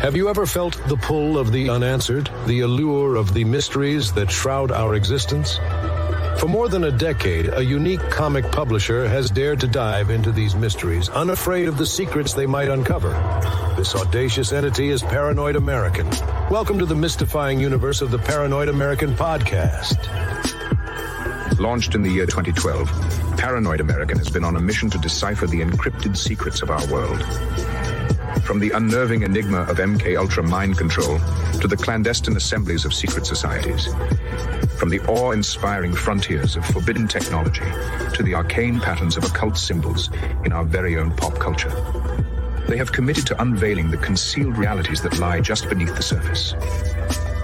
Have you ever felt the pull of the unanswered, the allure of the mysteries that shroud our existence? For more than a decade, a unique comic publisher has dared to dive into these mysteries, unafraid of the secrets they might uncover. This audacious entity is Paranoid American. Welcome to the mystifying universe of the Paranoid American podcast. Launched in the year 2012, Paranoid American has been on a mission to decipher the encrypted secrets of our world. From the unnerving enigma of MK Ultra mind control to the clandestine assemblies of secret societies. From the awe-inspiring frontiers of forbidden technology to the arcane patterns of occult symbols in our very own pop culture. They have committed to unveiling the concealed realities that lie just beneath the surface.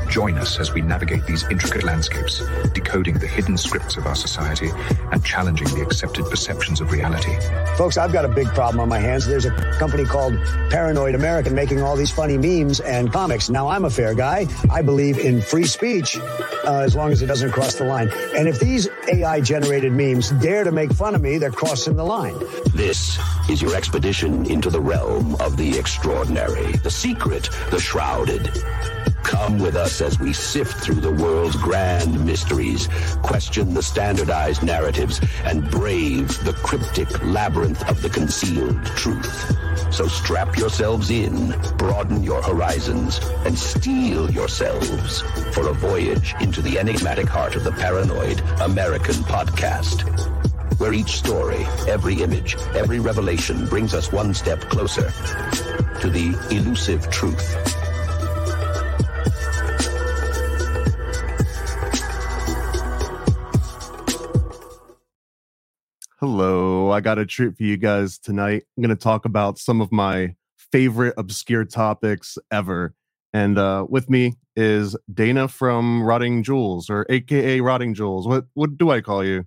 Join us as we navigate these intricate landscapes, decoding the hidden scripts of our society and challenging the accepted perceptions of reality. Folks, I've got a big problem on my hands. There's a company called Paranoid American making all these funny memes and comics. Now, I'm a fair guy. I believe in free speech uh, as long as it doesn't cross the line. And if these AI generated memes dare to make fun of me, they're crossing the line. This is your expedition into the realm of the extraordinary, the secret, the shrouded. Come with us as we sift through the world's grand mysteries, question the standardized narratives, and brave the cryptic labyrinth of the concealed truth. So strap yourselves in, broaden your horizons, and steel yourselves for a voyage into the enigmatic heart of the paranoid American podcast. Where each story, every image, every revelation brings us one step closer to the elusive truth. Hello, I got a treat for you guys tonight. I'm going to talk about some of my favorite obscure topics ever. And uh, with me is Dana from Rotting Jewels, or AKA Rotting Jewels. What what do I call you?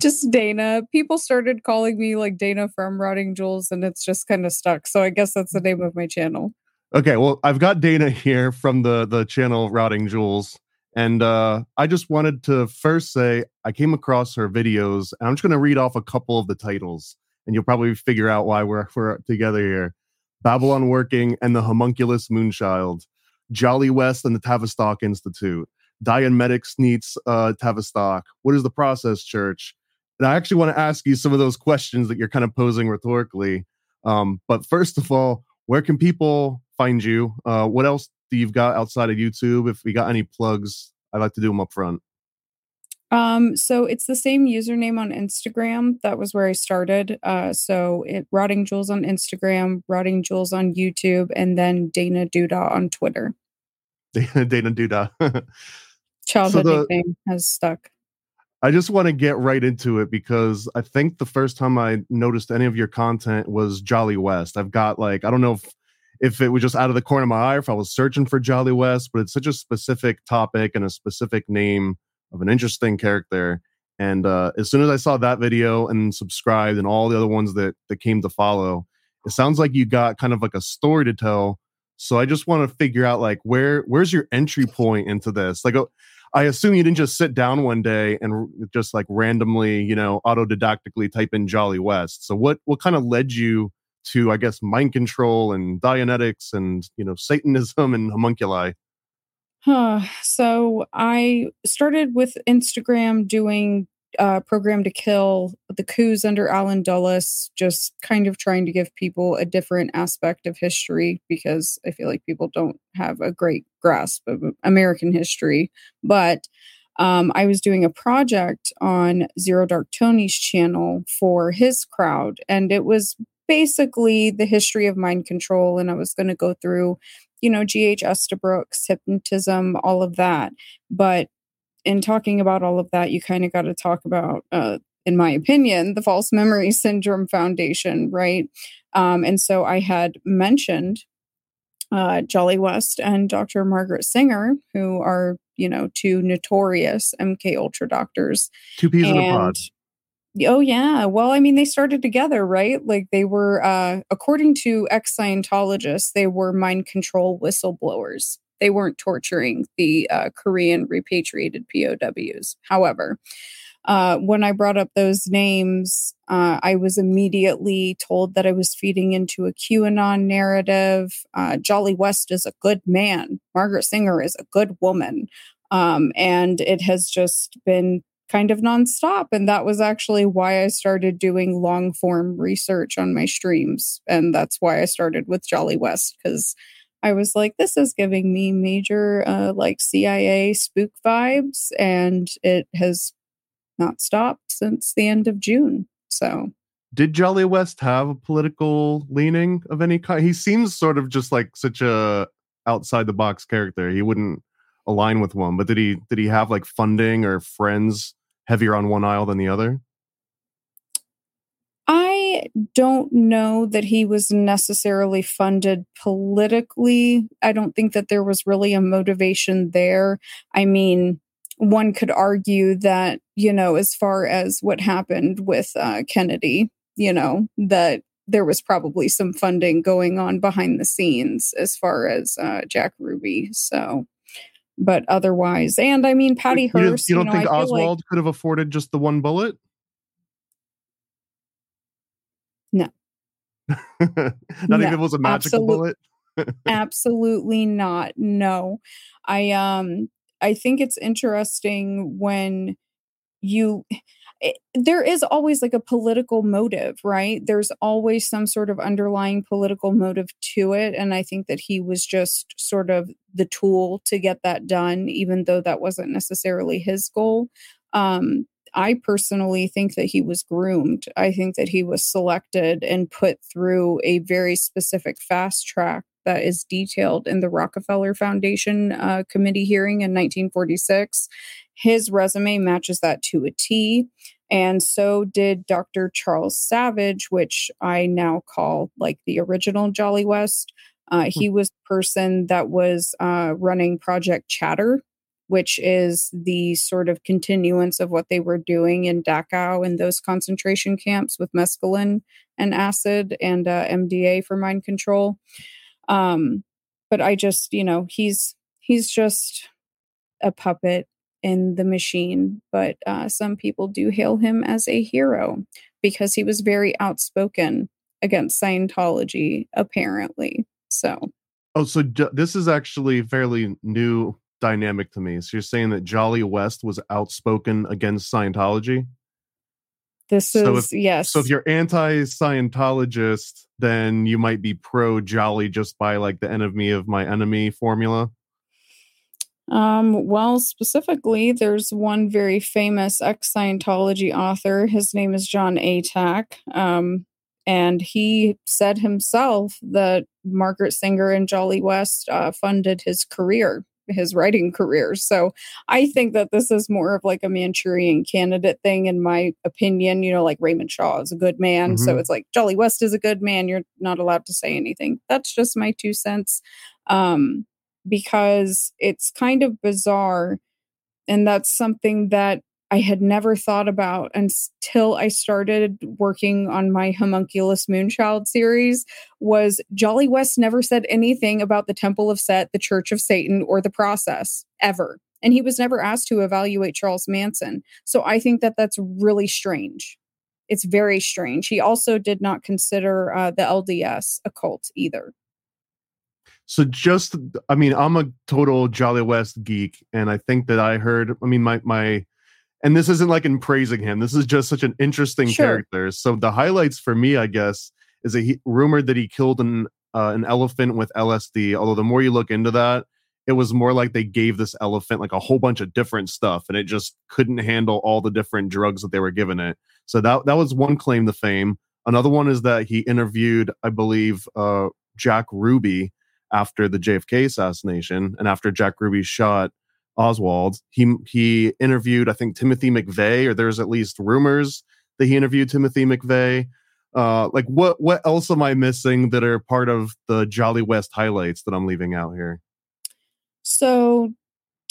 Just Dana. People started calling me like Dana from Rotting Jewels, and it's just kind of stuck. So I guess that's the name of my channel. Okay, well, I've got Dana here from the the channel Rotting Jewels, and uh, I just wanted to first say I came across her videos, and I'm just going to read off a couple of the titles, and you'll probably figure out why we're we're together here. Babylon Working and the Homunculus Moonchild, Jolly West and the Tavistock Institute, Dianetics Neats uh, Tavistock. What is the Process Church? And I actually want to ask you some of those questions that you're kind of posing rhetorically. Um, but first of all, where can people find you? Uh, what else you've got outside of YouTube? If we got any plugs, I'd like to do them up front. Um, so it's the same username on Instagram. That was where I started. Uh, so it Rotting Jewels on Instagram, Rotting Jewels on YouTube, and then Dana Duda on Twitter. Dana, Dana Duda. Childhood so the, nickname has stuck. I just want to get right into it because I think the first time I noticed any of your content was Jolly West. I've got like I don't know if if it was just out of the corner of my eye, if I was searching for Jolly West, but it's such a specific topic and a specific name of an interesting character. And uh, as soon as I saw that video and subscribed and all the other ones that that came to follow, it sounds like you got kind of like a story to tell. So I just want to figure out like where where's your entry point into this? Like, uh, I assume you didn't just sit down one day and just like randomly, you know, autodidactically type in Jolly West. So what what kind of led you to I guess mind control and Dianetics and you know Satanism and homunculi? Huh. So I started with Instagram doing uh, Program to Kill, the coups under Allen Dulles, just kind of trying to give people a different aspect of history because I feel like people don't have a great grasp of American history. But um, I was doing a project on Zero Dark Tony's channel for his crowd, and it was basically the history of mind control. And I was going to go through, you know, G.H. Estabrooks, hypnotism, all of that. But in talking about all of that, you kind of got to talk about, uh, in my opinion, the False Memory Syndrome Foundation, right? Um, and so I had mentioned uh, Jolly West and Dr. Margaret Singer, who are you know two notorious MK Ultra doctors. Two peas and, in a pod. Oh yeah. Well, I mean, they started together, right? Like they were, uh, according to ex Scientologists, they were mind control whistleblowers. They weren't torturing the uh, Korean repatriated POWs. However, uh, when I brought up those names, uh, I was immediately told that I was feeding into a QAnon narrative. Uh, Jolly West is a good man. Margaret Singer is a good woman. Um, and it has just been kind of nonstop. And that was actually why I started doing long form research on my streams. And that's why I started with Jolly West, because I was like, this is giving me major uh, like CIA spook vibes. And it has not stopped since the end of June. So did Jolly West have a political leaning of any kind? He seems sort of just like such a outside the box character. He wouldn't align with one, but did he did he have like funding or friends heavier on one aisle than the other? I don't know that he was necessarily funded politically. I don't think that there was really a motivation there. I mean, one could argue that, you know, as far as what happened with uh, Kennedy, you know, that there was probably some funding going on behind the scenes as far as uh, Jack Ruby. So but otherwise, and I mean, Patty Hearst. You, you don't you know, think Oswald like, could have afforded just the one bullet? No. not no, even if it was a magical bullet. absolutely not. No, I um, I think it's interesting when you it, there is always like a political motive, right? There's always some sort of underlying political motive to it. And I think that he was just sort of the tool to get that done, even though that wasn't necessarily his goal. Um, I personally think that he was groomed. I think that he was selected and put through a very specific fast track that is detailed in the Rockefeller Foundation uh, committee hearing in 1946. His resume matches that to a T. And so did Dr. Charles Savage, which I now call like the original Jolly West. Uh, hmm. he was the person that was uh, running Project Chatter, which is the sort of continuance of what they were doing in Dachau and those concentration camps with mescaline and acid and uh, MDA for mind control. Um, but I just, you know, he's he's just a puppet in the machine, but uh, some people do hail him as a hero because he was very outspoken against Scientology, apparently. So, oh, so this is actually fairly new dynamic to me. So you're saying that Jolly West was outspoken against Scientology? This so is if, yes. So if you're anti-Scientologist, then you might be pro Jolly just by like the enemy of my enemy formula. Um, well, specifically, there's one very famous ex Scientology author. His name is Jon Atack. Um, and he said himself that Margaret Singer and Jolly West uh, funded his career his writing career. So I think that this is more of like a Manchurian candidate thing, in my opinion. You know, like Raymond Shaw is a good man. Mm-hmm. So it's like Jolly West is a good man. You're not allowed to say anything. That's just my two cents. Um, because it's kind of bizarre. And that's something that I had never thought about until I started working on my Homunculus Moonchild series was Jolly West never said anything about the Temple of Set, the Church of Satan, or the process ever. And he was never asked to evaluate Charles Manson. So I think that that's really strange. It's very strange. He also did not consider uh, the LDS a cult either. So just, I mean, I'm a total Jolly West geek, and I think that I heard. I mean, my my and this isn't like in praising him. This is just such an interesting Sure. character. So the highlights for me, I guess, is a he rumored that he killed an uh, an elephant with LSD. Although the more you look into that, it was more like they gave this elephant like a whole bunch of different stuff, and it just couldn't handle all the different drugs that they were giving it. So that that was one claim to fame. Another one is that he interviewed, I believe, uh, Jack Ruby after the JFK assassination, and after Jack Ruby shot Oswald, he he interviewed, I think, Timothy McVeigh, or there's at least rumors that he interviewed Timothy McVeigh. Uh, like what what else am I missing that are part of the Jolly West highlights that I'm leaving out here? So,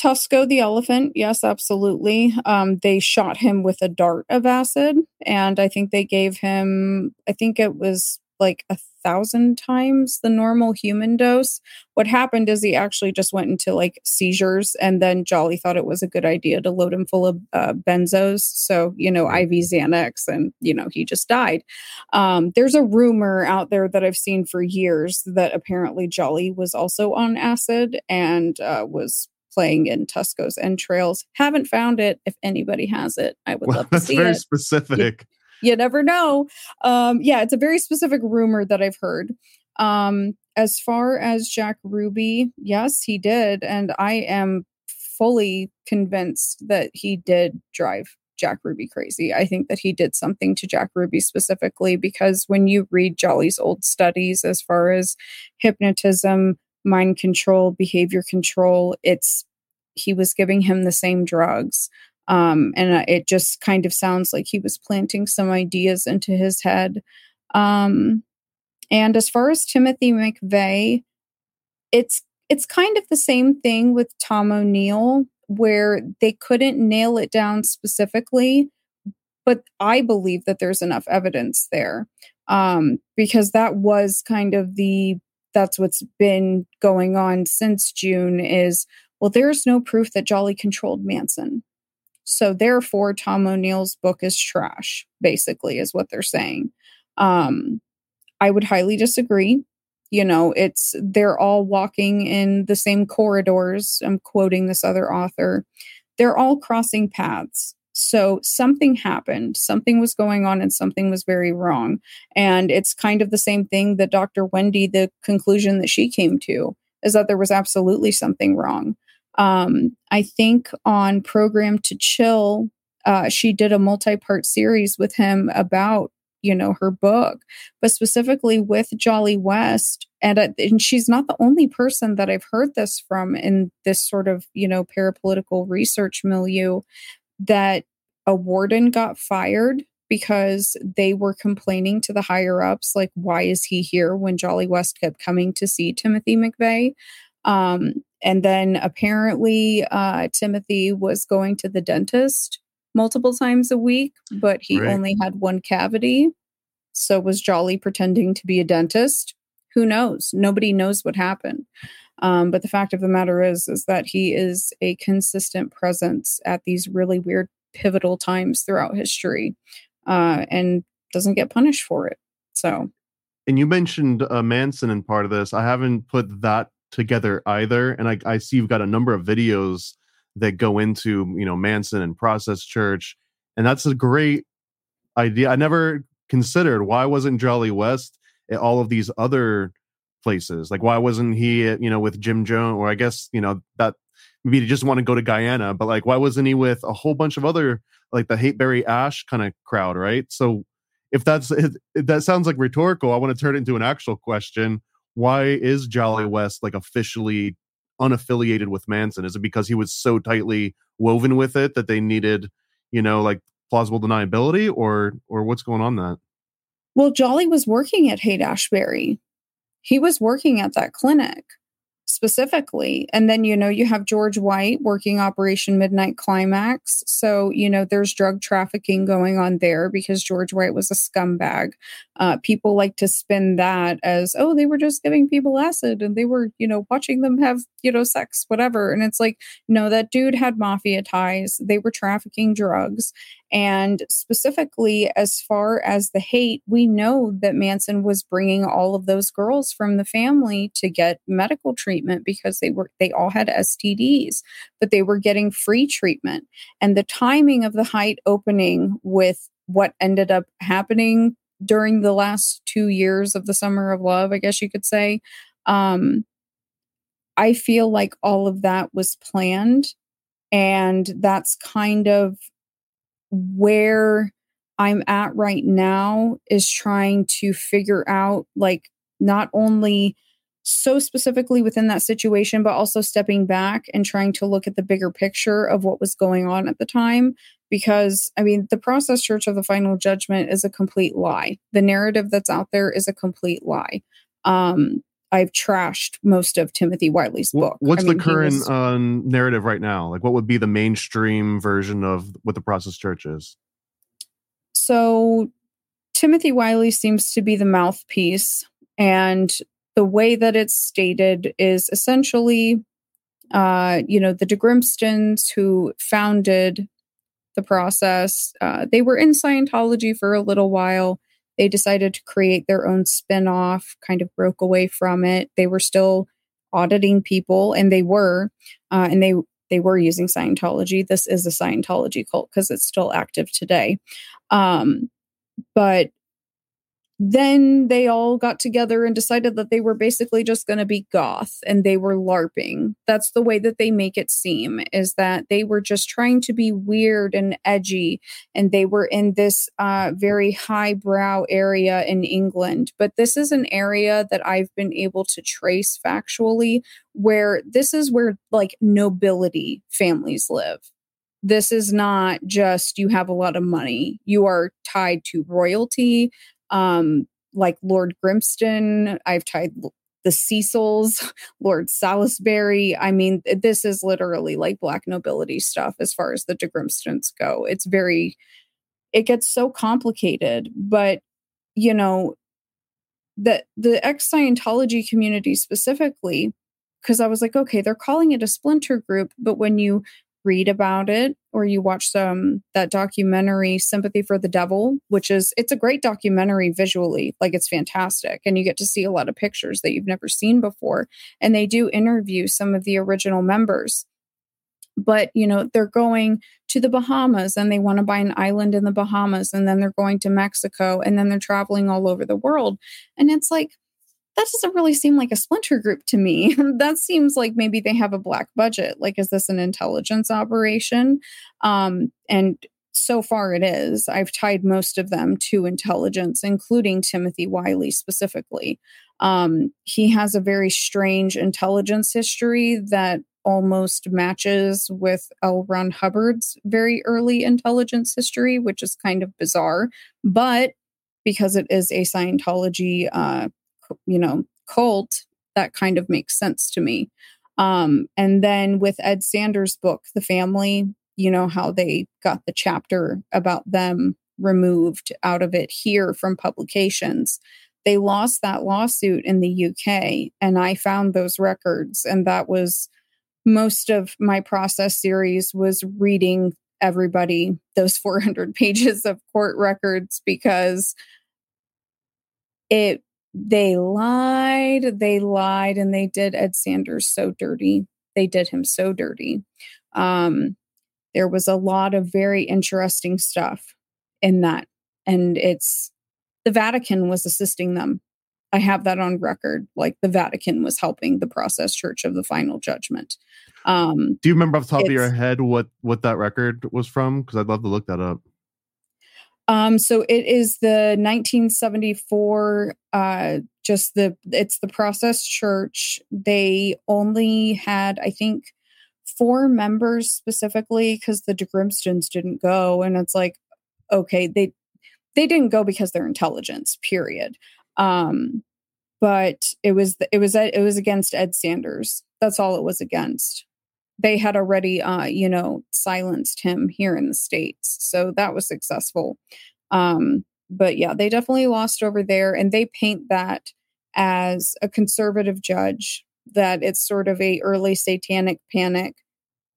Tusko the elephant, yes, absolutely. Um, they shot him with a dart of acid, and I think they gave him, I think it was like a thousand times the normal human dose. What happened is he actually just went into like seizures, and then Jolly thought it was a good idea to load him full of uh, benzos. So, you know, IV Xanax, and, you know, he just died. Um, there's a rumor out there that I've seen for years that apparently Jolly was also on acid and uh, was playing in Tusko's entrails. Haven't found it. If anybody has it, I would Well, love to see it. that's very specific. You never know. Um, yeah, it's a very specific rumor that I've heard. Um, as far as Jack Ruby, yes, he did, and I am fully convinced that he did drive Jack Ruby crazy. I think that he did something to Jack Ruby specifically because when you read Jolly's old studies as far as hypnotism, mind control, behavior control, it's he was giving him the same drugs. Um, and uh, it just kind of sounds like he was planting some ideas into his head. Um, and as far as Timothy McVeigh, it's it's kind of the same thing with Tom O'Neill, where they couldn't nail it down specifically, but I believe that there's enough evidence there um, because that was kind of the that's what's been going on since June is well, there's no proof that Jolly controlled Manson. So therefore, Tom O'Neill's book is trash, basically, is what they're saying. Um, I would highly disagree. You know, it's they're all walking in the same corridors. I'm quoting this other author. They're all crossing paths. So something happened, something was going on, and something was very wrong. And it's kind of the same thing that Dr. Wendy, the conclusion that she came to is that there was absolutely something wrong. Um, I think on Program to Chill, uh, she did a multi part series with him about you know her book but specifically with jolly west and, uh, and she's not the only person that i've heard this from in this sort of you know parapolitical research milieu that a warden got fired because they were complaining to the higher ups like why is he here? when jolly west kept coming to see timothy mcveigh. Um, and then apparently uh, timothy was going to the dentist multiple times a week, but he Right. only had one cavity. So was Jolly pretending to be a dentist? Who knows? Nobody knows what happened. Um, but the fact of the matter is, is that he is a consistent presence at these really weird, pivotal times throughout history, uh, and doesn't get punished for it. So And you mentioned uh, Manson in part of this. I haven't put that together either. And I, I see you've got a number of videos that go into, you know, Manson and Process Church. And that's a great idea. I never considered why wasn't Jolly West at all of these other places? Like, why wasn't he, you know, with Jim Jones? Or I guess, you know, that maybe he just want to go to Guyana, but like, why wasn't he with a whole bunch of other, like the Hateberry Ash kind of crowd, right? So if that's if that sounds like rhetorical, I want to turn it into an actual question. Why is Jolly West like officially unaffiliated with Manson? Is it because he was so tightly woven with it that they needed, you know, like plausible deniability, or or what's going on that? Well, Jolly was working at Haight Ashbury. He was working at that clinic specifically. And then, you know, you have George White working Operation Midnight Climax. So, you know, there's drug trafficking going on there because George White was a scumbag. Uh, people like to spin that as, oh, they were just giving people acid and they were, you know, watching them have, you know, sex, whatever. And it's like, no, that dude had mafia ties. They were trafficking drugs. And specifically, as far as the Haight, we know that Manson was bringing all of those girls from the family to get medical treatment because they were they all had STDs, but they were getting free treatment. And the timing of the Haight opening with what ended up happening during the last two years of the summer of love, I guess you could say. Um, I feel like all of that was planned. And that's kind of where I'm at right now is trying to figure out, like, not only so specifically within that situation, but also stepping back and trying to look at the bigger picture of what was going on at the time. Because, I mean, the process church of the final judgment is a complete lie. The narrative that's out there is a complete lie. Um, I've trashed most of Timothy Wyllie's book. What's I the mean, he current was- um, narrative right now? Like, what would be the mainstream version of what the process church is? So Timothy Wiley seems to be the mouthpiece, and the way that it's stated is essentially, uh, you know, the De Grimstons who founded the process. Uh, they were in Scientology for a little while. They decided to create their own spin-off, kind of broke away from it. They were still auditing people, and they were, uh, and they they were using Scientology. This is a Scientology cult because it's still active today. Um, but then they all got together and decided that they were basically just going to be goth and they were larping. That's the way that they make it seem is that they were just trying to be weird and edgy and they were in this uh, very highbrow area in england. But this is an area that i've been able to trace factually where this is where like nobility families live. This is not just you have a lot of money you are tied to royalty um, like Lord Grimston. I've tied the Cecils, Lord Salisbury. I mean, this is literally like black nobility stuff as far as the De Grimstons go. It's very, it gets so complicated, but you know, the the ex Scientology community specifically, because I was like, okay, they're calling it a splinter group, but when you read about it or you watch some that documentary sympathy for the devil which is it's a great documentary visually like it's fantastic and you get to see a lot of pictures that you've never seen before and they do interview some of the original members. But you know they're going to the bahamas and they want to buy an island in the bahamas and then they're going to mexico and then they're traveling all over the world and it's like that doesn't really seem like a splinter group to me. that seems like maybe they have a black budget. Like, is this an intelligence operation? Um, and so far it is. I've tied most of them to intelligence, including Timothy Wyllie specifically. Um, he has a very strange intelligence history that almost matches with L. Ron Hubbard's very early intelligence history, which is kind of bizarre. But because it is a Scientology uh, you know cult that kind of makes sense to me. Um and then with ed sanders book the family you know how they got the chapter about them removed out of it here from publications. They lost that lawsuit in the UK and I found those records and that was most of my process series was reading everybody those 400 pages of court records because it they lied, they lied, and they did Ed Sanders so dirty. They did him so dirty. Um, there was a lot of very interesting stuff in that. And it's the Vatican was assisting them. I have that on record. Like the Vatican was helping the process church of the final judgment. Um, Do you remember off the top of your head what what that record was from? Because I'd love to look that up. Um, so it is the 1974, uh, just the, it's the process church. They only had, I think, four members specifically because the De Grimstons didn't go. And it's like, okay, they, they didn't go because they're intelligence, period. Um, but it was, it was, it was against Ed Sanders. That's all it was against they had already uh you know silenced him here in the states so that was successful um but yeah they definitely lost over there and they paint that as a conservative judge that it's sort of a early satanic panic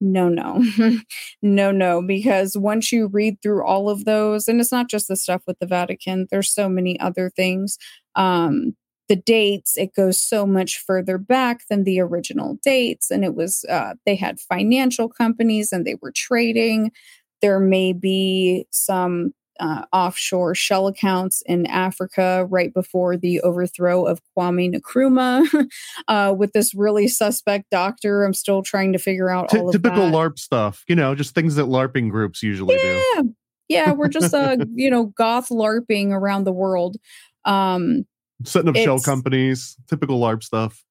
no, no, no, no, because once you read through all of those, and it's not just the stuff with the Vatican, there's so many other things. Um, the dates, it goes so much further back than the original dates. And it was, uh, they had financial companies and they were trading. There may be some uh, offshore shell accounts in Africa right before the overthrow of Kwame Nkrumah uh, with this really suspect doctor. I'm still trying to figure out T- all typical that. LARP stuff, you know, just things that LARPing groups usually do. yeah. do. Yeah, we're just uh, you know, goth LARPing around the world. Um Setting up shell companies, typical LARP stuff.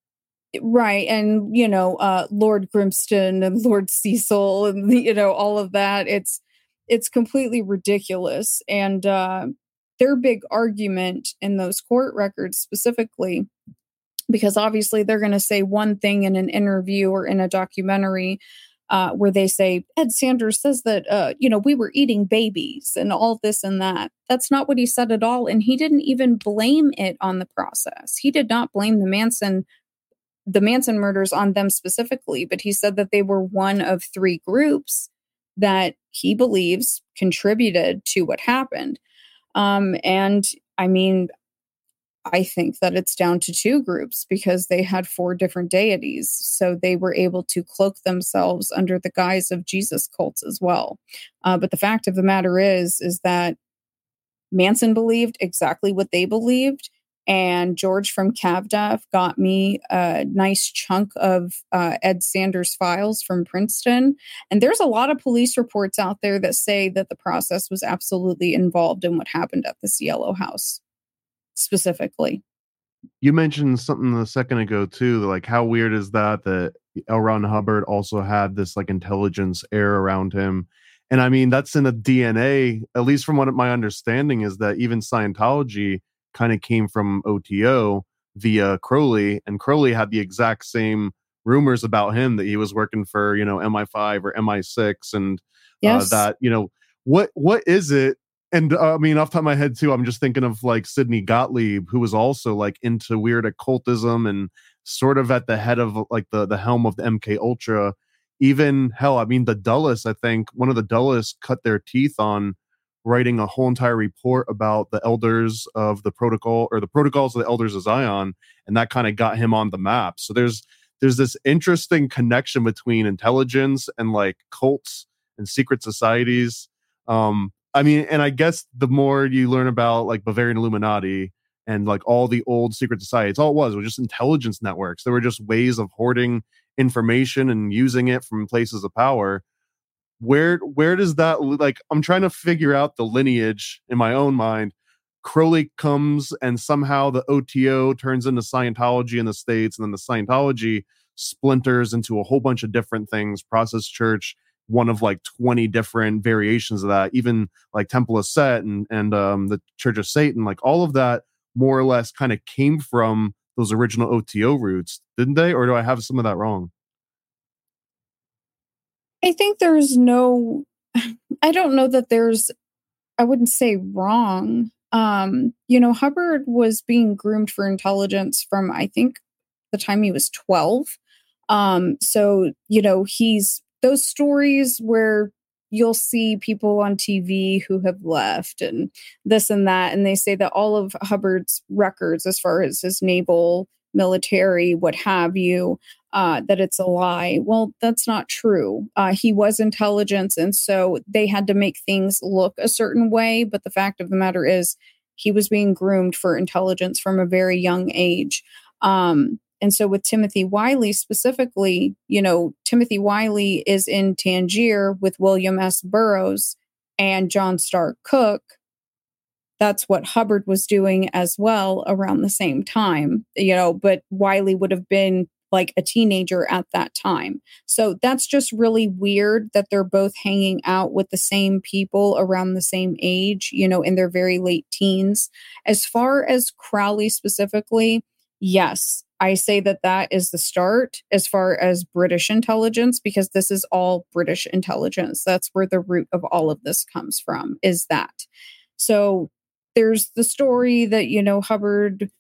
right and you know uh lord grimston and lord cecil and you know all of that it's it's completely ridiculous and uh their big argument in those court records specifically because obviously they're going to say one thing in an interview or in a documentary uh, where they say Ed Sanders says that uh, you know we were eating babies and all this and that. That's not what he said at all, and he didn't even blame it on the process. He did not blame the Manson the Manson murders on them specifically, but he said that they were one of three groups that he believes contributed to what happened. Um, and I mean, I think that it's down to two groups because they had four different deities. So they were able to cloak themselves under the guise of Jesus cults as well. Uh, but the fact of the matter is, is that Manson believed exactly what they believed. And George from CavDev got me a nice chunk of uh, Ed Sanders files from Princeton. And there's a lot of police reports out there that say that the process was absolutely involved in what happened at this Yellow House specifically. You mentioned something a second ago too. Like, how weird is that that L. Ron Hubbard also had this like intelligence air around him? And I mean, that's in the DNA. At least from what my understanding is that even Scientology kind of came from OTO via Crowley, and Crowley had the exact same rumors about him that he was working for you know MI5 or MI6, and Yes. uh, that you know what what is it and uh, i mean off top of my head too i'm just thinking of like sidney gottlieb who was also like into weird occultism and sort of at the head of like the the helm of the mk ultra even hell i mean the dulles i think one of the dulles cut their teeth on writing a whole entire report about the elders of the protocol or the protocols of the elders of zion and that kind of got him on the map so there's there's this interesting connection between intelligence and like cults and secret societies. Um, I mean, and I guess the more you learn about like Bavarian Illuminati and like all the old secret societies, all it was was just intelligence networks. There were just ways of hoarding information and using it from places of power. Where where does that like? I'm trying to figure out the lineage in my own mind. Crowley comes and somehow the OTO turns into Scientology in the States, and then the Scientology splinters into a whole bunch of different things, Process Church, one of like 20 different variations of that even like temple of set and and um the church of satan like all of that more or less kind of came from those original oto roots didn't they or do i have some of that wrong I think there's no I don't know that there's I wouldn't say wrong. Um, you know, Hubbard was being groomed for intelligence from I think the time he was 12. Um, so, you know, he's those stories where you'll see people on TV who have left and this and that and they say that all of Hubbard's records as far as his naval military what have you uh, that it's a lie. Well, that's not true. Uh, he was intelligence, and so they had to make things look a certain way. But the fact of the matter is, he was being groomed for intelligence from a very young age. Um, and so, with Timothy Wyllie specifically, you know, Timothy Wyllie is in Tangier with William S. Burroughs and John Starr Cooke. That's what Hubbard was doing as well around the same time, you know, but Wyllie would have been like a teenager at that time. So that's just really weird that they're both hanging out with the same people around the same age, you know, in their very late teens. As far as Crowley specifically, yes, I say that that is the start as far as British intelligence because this is all British intelligence. That's where the root of all of this comes from, is that. So there's the story that, you know, Hubbard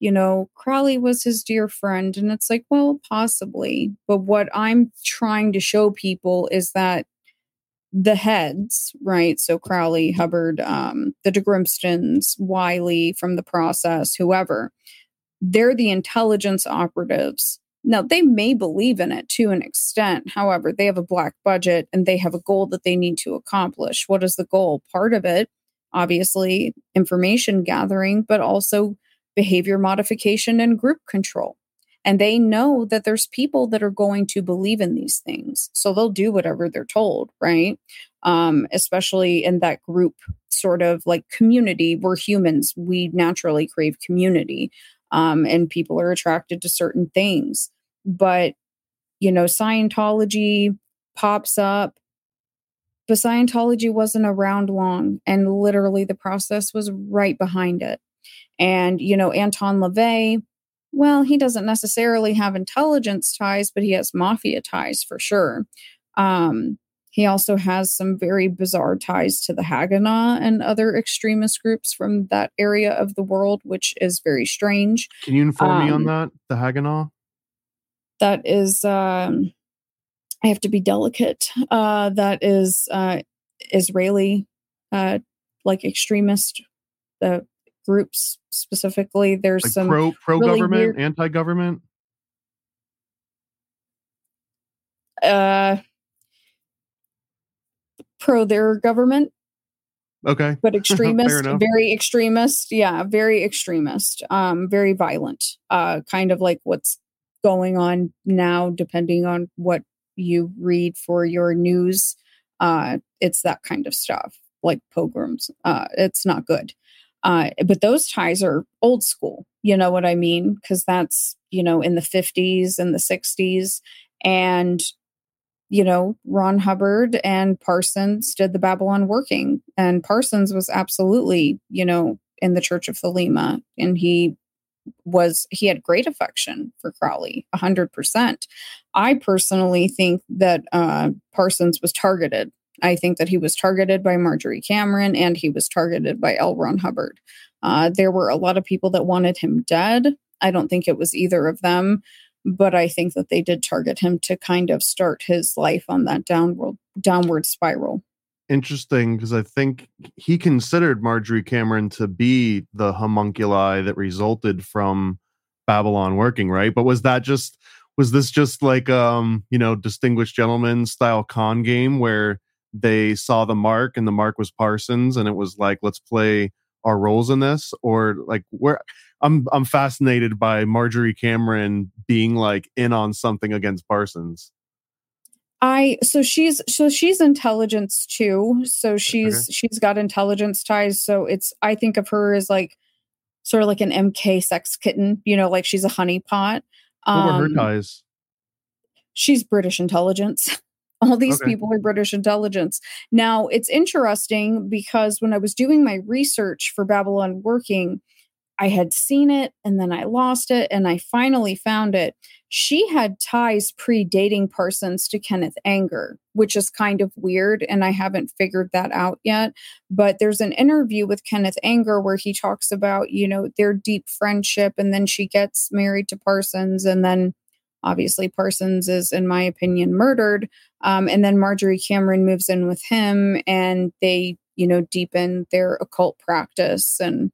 you know, Crowley was his dear friend. And it's like, well, possibly. But what I'm trying to show people is that the heads, right? So Crowley, Hubbard, um, the DeGrimstons, Wyllie from the process, whoever, they're the intelligence operatives. Now, they may believe in it to an extent. However, they have a black budget and they have a goal that they need to accomplish. What is the goal? Part of it, obviously, information gathering, but also behavior modification and group control. And they know that there's people that are going to believe in these things. So they'll do whatever they're told, right? Um, especially in that group sort of like community. We're humans, we naturally crave community um, and people are attracted to certain things. But, you know, Scientology pops up, but Scientology wasn't around long. And literally the process was right behind it. And, you know, Anton LaVey, well, he doesn't necessarily have intelligence ties, but he has mafia ties for sure. Um, he also has some very bizarre ties to the Haganah and other extremist groups from that area of the world, which is very strange. Can you inform um, me on um, that? The Haganah? That is, um, I have to be delicate. Uh, that is uh, Israeli, uh, like extremist uh, groups specifically. There's like some pro pro really government, anti government. Uh, pro their government. Okay. But extremist, very extremist. Yeah, very extremist. Um, very violent. Uh, kind of like what's going on now, depending on what you read for your news. Uh, it's that kind of stuff, like pogroms. Uh, it's not good. Uh, but those ties are old school. You know what I mean? Because that's, you know, in the 50s and the 60s. And you know, Ron Hubbard and Parsons did the Babylon working. And Parsons was absolutely, you know, in the Church of Thelema. And he was, he had great affection for Crowley, 100%. I personally think that uh, Parsons was targeted. I think that he was targeted by Marjorie Cameron and he was targeted by L. Ron Hubbard. Uh, there were a lot of people that wanted him dead. I don't think it was either of them but I think that they did target him to kind of start his life on that downward downward spiral. Interesting, because I think he considered Marjorie Cameron to be the homunculi that resulted from Babylon working, right? But was that just was this just like um, you know, distinguished gentleman style con game where they saw the mark and the mark was Parsons and it was like let's play our roles in this or like where I'm I'm fascinated by Marjorie Cameron being like in on something against Parsons. I so she's so she's intelligence too. So she's okay. she's got intelligence ties. So it's I think of her as like sort of like an MK sex kitten, you know, like she's a honeypot. Um, what were her um, ties? She's British intelligence. All these okay. people are British intelligence. Now, it's interesting because when I was doing my research for Babylon Working, I had seen it and then I lost it and I finally found it. She had ties predating Parsons to Kenneth Anger, which is kind of weird and I haven't figured that out yet. But there's an interview with Kenneth Anger where he talks about, you know, their deep friendship and then she gets married to Parsons and then obviously Parsons is, in my opinion, murdered. Um, and then Marjorie Cameron moves in with him and they, you know, deepen their occult practice and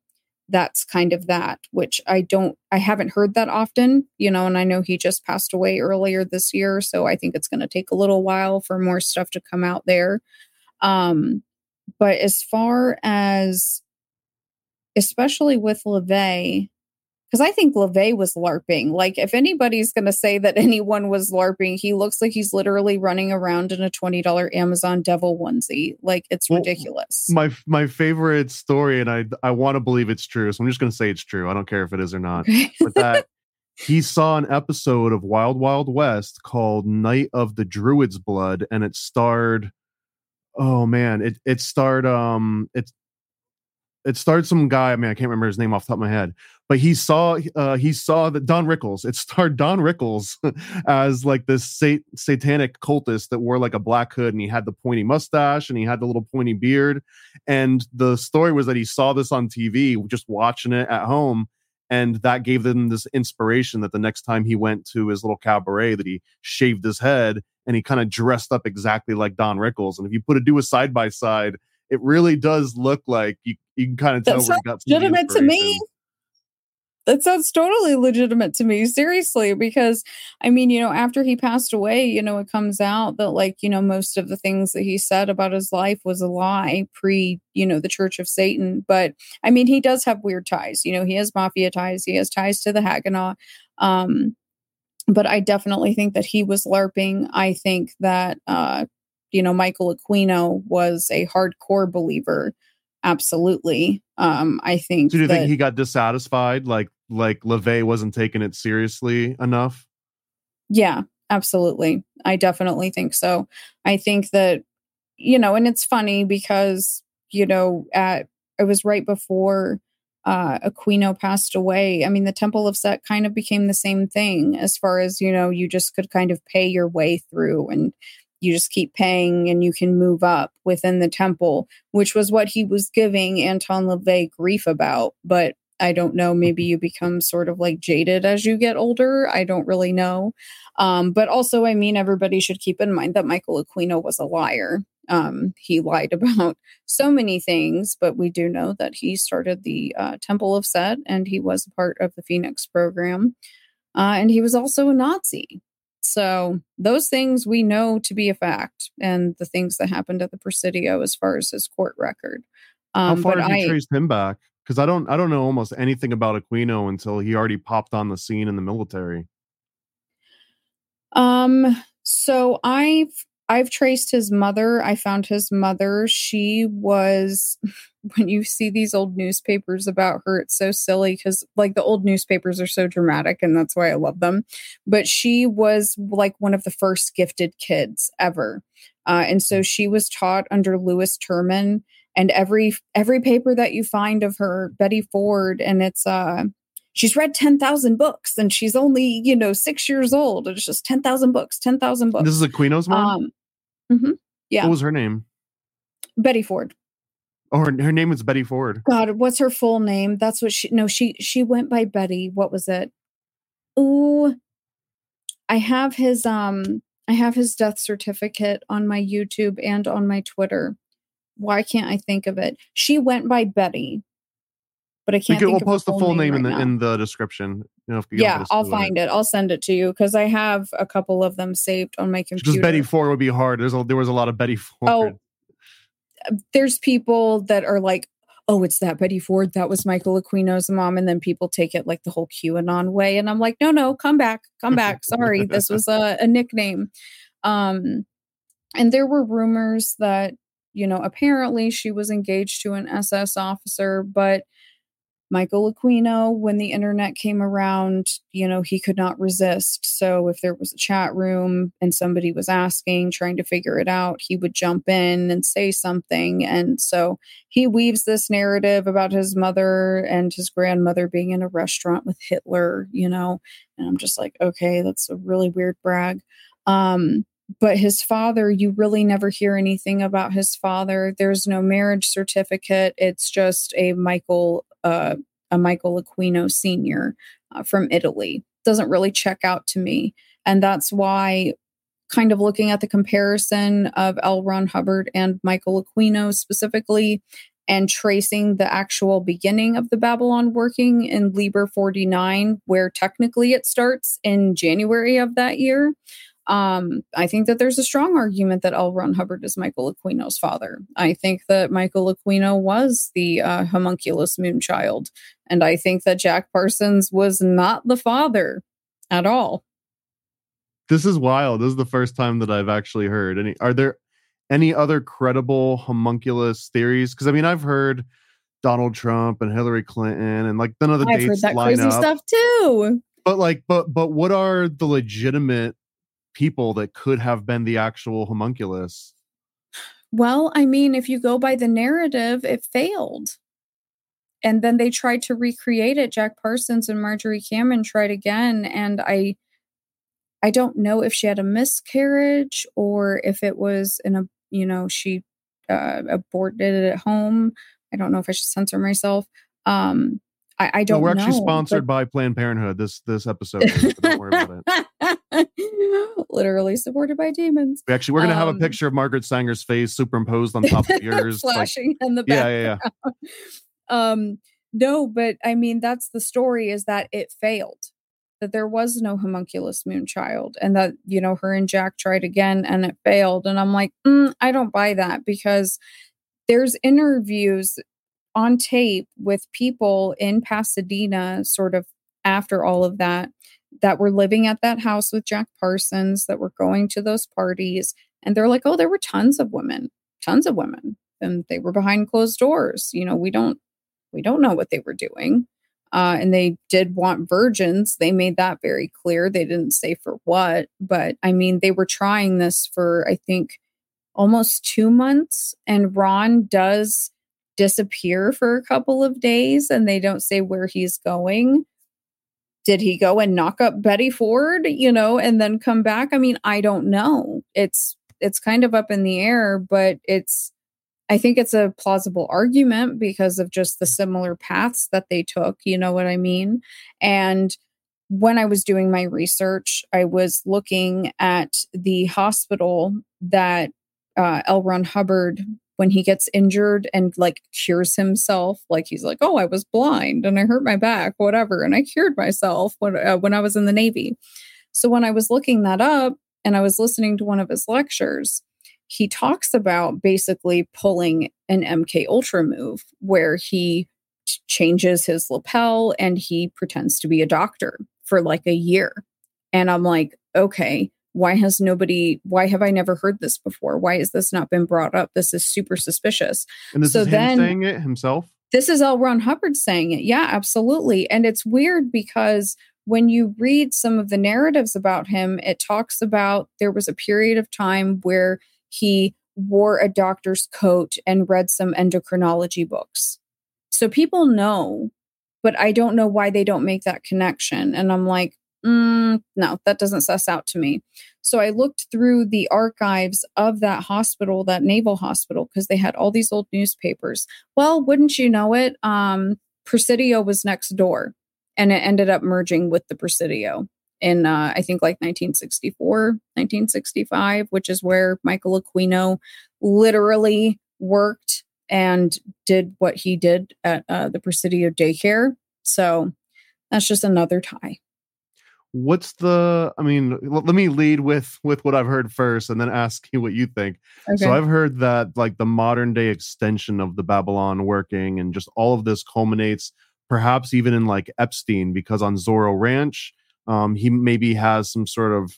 that's kind of that which i don't i haven't heard that often you know and i know he just passed away earlier this year so i think it's going to take a little while for more stuff to come out there. Um but as far as especially with LaVey because I think LaVey was LARPing. Like, if anybody's going to say that anyone was LARPing, he looks like he's literally running around in a $20 Amazon devil onesie. Like, it's well, ridiculous. My my favorite story, and I I want to believe it's true, so I'm just going to say it's true. I don't care if it is or not. but that he saw an episode of Wild Wild West called Night of the Druid's Blood, and it starred. Oh man, it it starred um it's it starred some guy. I mean, I can't remember his name off the top of my head, but he saw uh, he saw that Don Rickles. It starred Don Rickles as like this sat- satanic cultist that wore like a black hood and he had the pointy mustache and he had the little pointy beard. And the story was that he saw this on TV, just watching it at home, and that gave them this inspiration that the next time he went to his little cabaret that he shaved his head and he kind of dressed up exactly like Don Rickles. And if you put a do a side by side, it really does look like you, you can kind of tell That where he got legitimate to me. That sounds totally legitimate to me, seriously, because I mean, you know, after he passed away, you know, it comes out that, like, you know, most of the things that he said about his life was a lie pre, you know, the Church of Satan. But I mean, he does have weird ties. You know, he has mafia ties, he has ties to the Haganah. Um, but I definitely think that he was LARPing. I think that, uh, you know, Michael Aquino was a hardcore believer. Absolutely. Um, I think So do you that, think he got dissatisfied? Like like LaVey wasn't taking it seriously enough? Yeah, absolutely. I definitely think so. I think that, you know, and it's funny because, you know, at it was right before uh Aquino passed away. I mean, the Temple of Set kind of became the same thing as far as, you know, you just could kind of pay your way through and you just keep paying and you can move up within the temple, which was what he was giving Anton LaVey grief about. But I don't know, maybe you become sort of like jaded as you get older. I don't really know. Um, but also, I mean, everybody should keep in mind that Michael Aquino was a liar. Um, he lied about so many things, but we do know that he started the uh, Temple of Set and he was a part of the Phoenix program. Uh, and he was also a Nazi. So those things we know to be a fact, and the things that happened at the Presidio as far as his court record. How Um, far but have you I, traced him back? Because I don't I don't know almost anything about Aquino until he already popped on the scene in the military. Um, so I've I've traced his mother. I found his mother. She was when you see these old newspapers about her, it's so silly because like the old newspapers are so dramatic and that's why I love them. But she was like one of the first gifted kids ever. Uh, and so she was taught under Lewis Terman and every every paper that you find of her, Betty Ford, and it's uh she's read 10,000 books and she's only, you know, six years old. It's just 10,000 books, 10,000 books. This is Aquino's mom. Um, mhm, yeah. What was her name? Betty Ford. Oh, her, her name is Betty Ford. God, what's her full name? That's what she, no, she, she went by Betty. What was it? Ooh, I have his, um, I have his death certificate on my YouTube and on my Twitter. Why can't I think of it? She went by Betty, but I can't. can, think we'll of post the full name, in right the now. in the description. You know, yeah, I'll find it. I'll send it to you because I have a couple of them saved on my computer. Because Betty Ford would be hard. There's a, there was a lot of Betty Ford. Oh, there's people that are like, oh, it's that Betty Ford. That was Michael Aquino's mom. And then people take it like the whole QAnon way. And I'm like, no, no, come back, come back. Sorry, this was a, a nickname. Um, and there were rumors that, you know, apparently she was engaged to an SS officer, but Michael Aquino, when the internet came around, you know, he could not resist. So if there was a chat room and somebody was asking, trying to figure it out, he would jump in and say something. And so he weaves this narrative about his mother and his grandmother being in a restaurant with Hitler, you know, and I'm just like, okay, that's a really weird brag. Um, but his father, you really never hear anything about his father. There's no marriage certificate. It's just a Michael uh, a Michael Aquino Senior uh, from Italy. Doesn't really check out to me, and that's why. Kind of looking at the comparison of L. Ron Hubbard and Michael Aquino specifically, and tracing the actual beginning of the Babylon working in Liber 49, where technically it starts in January of that year. Um, I think that there's a strong argument that L. Ron Hubbard is Michael Aquino's father. I think that Michael Aquino was the uh, homunculus moonchild. And I think that Jack Parsons was not the father at all. This is wild. This is the first time that I've actually heard any. Are there any other credible homunculus theories? Because I mean, I've heard Donald Trump and Hillary Clinton, and like none of the I've heard that line crazy up. stuff too. But like, but but what are the legitimate people that could have been the actual homunculus? Well, I mean, if you go by the narrative, it failed. And then they tried to recreate it. Jack Parsons and Marjorie Cameron tried again. And I I don't know if she had a miscarriage or if it was in a, you know, she uh, aborted it at home. I don't know if I should censor myself. Um, I, I don't. No, we're actually know, sponsored by Planned Parenthood. This this episode. is, don't worry about it. Literally supported by demons. We actually we're gonna have a Um, picture of Margaret Sanger's face superimposed on top of yours. like- flashing in the yeah, background. yeah, yeah. um no but i mean that's the story is that it failed that there was no homunculus moonchild and that you know her and jack tried again and it failed and i'm like mm, i don't buy that because there's interviews on tape with people in pasadena sort of after all of that that were living at that house with jack parsons that were going to those parties and they're like oh there were tons of women tons of women and they were behind closed doors you know we don't we don't know what they were doing uh, and they did want virgins. They made that very clear. They didn't say for what but i mean they were trying this for i think almost two months and ron does disappear for a couple of days and they don't say where he's going did he go and knock up betty ford you know and then come back i mean i don't know it's it's kind of up in the air but it's I think it's a plausible argument because of just the similar paths that they took. You know what I mean? And when I was doing my research, I was looking at the hospital that uh, L. Ron Hubbard, when he gets injured and like cures himself, like he's like, "Oh, I was blind and I hurt my back, whatever, and I cured myself when uh, when I was in the Navy." So when I was looking that up and I was listening to one of his lectures, he talks about basically pulling an MK Ultra move where he changes his lapel and he pretends to be a doctor for like a year. And I'm like, okay, why has nobody, why have I never heard this before? Why has this not been brought up? This is super suspicious. And this So is him then- saying it himself. This is L. Ron Hubbard saying it. Yeah, absolutely. And it's weird because when you read some of the narratives about him, it talks about there was a period of time where he wore a doctor's coat and read some endocrinology books. So people know, but I don't know why they don't make that connection. And I'm like, mm, no, that doesn't suss out to me. So I looked through the archives of that hospital, that naval hospital, because they had all these old newspapers. Well, wouldn't you know it? Um, Presidio was next door and it ended up merging with the Presidio in uh, I think like 1964, 1965, which is where Michael Aquino literally worked and did what he did at uh, the Presidio daycare. So that's just another tie. What's the? I mean, l- let me lead with with what I've heard first, and then ask you what you think. Okay. So I've heard that like the modern day extension of the Babylon working and just all of this culminates perhaps even in like Epstein because on Zorro Ranch um he maybe has some sort of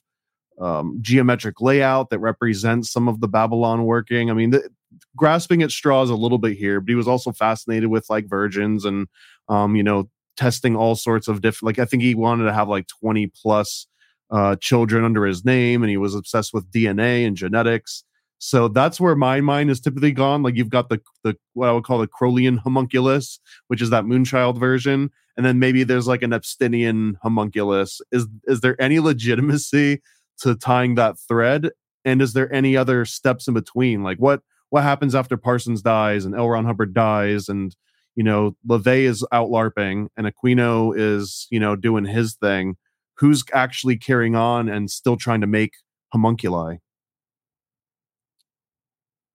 um geometric layout that represents some of the Babylon working. I mean the, grasping at straws a little bit here, but he was also fascinated with like virgins and um you know testing all sorts of different like I think he wanted to have like 20 plus uh children under his name and he was obsessed with DNA and genetics. So that's where my mind is typically gone. Like you've got the the what I would call the Crowleyan homunculus, which is that Moonchild version, and then maybe there's like an Epsteinian homunculus. Is is there any legitimacy to tying that thread? And is there any other steps in between? Like what what happens after Parsons dies and L. Ron Hubbard dies and you know LaVey is out larping and Aquino is you know doing his thing? Who's actually carrying on and still trying to make homunculi?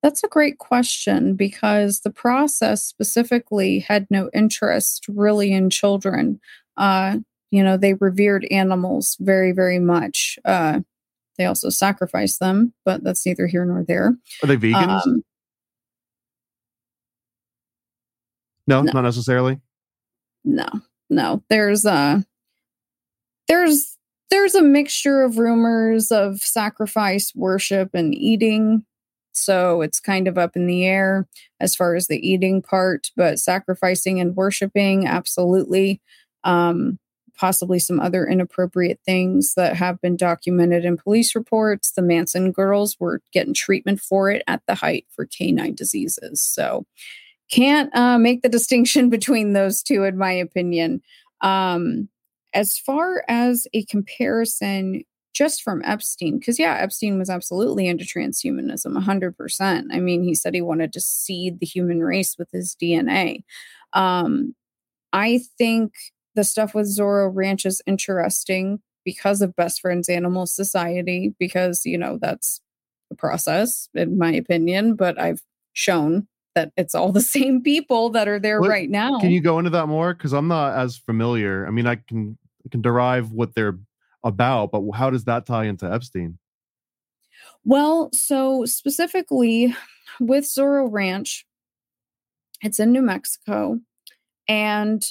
That's a great question because the process specifically had no interest really in children. Uh, you know, they revered animals very, very much. Uh, they also sacrificed them, but that's neither here nor there. Are they vegans? Um, no, no. not necessarily. no, no. There's a there's there's a mixture of rumors of sacrifice, worship, and eating. So it's kind of up in the air as far as the eating part, but sacrificing and worshiping, absolutely. Um, possibly some other inappropriate things that have been documented in police reports. The Manson girls were getting treatment for it at the height for canine diseases. So can't uh, make the distinction between those two, in my opinion. Um, as far as a comparison, just from Epstein, because yeah, Epstein was absolutely into transhumanism, 100%. I mean, he said he wanted to seed the human race with his DNA. Um, I think the stuff with Zorro Ranch is interesting because of Best Friends Animal Society, because, you know, that's the process, in my opinion. But I've shown that it's all the same people that are there What- right now. Can you go into that more? Because I'm not as familiar. I mean, I can I can derive what they're about, but how does that tie into Epstein? Well, so specifically with Zorro Ranch, it's in New Mexico. And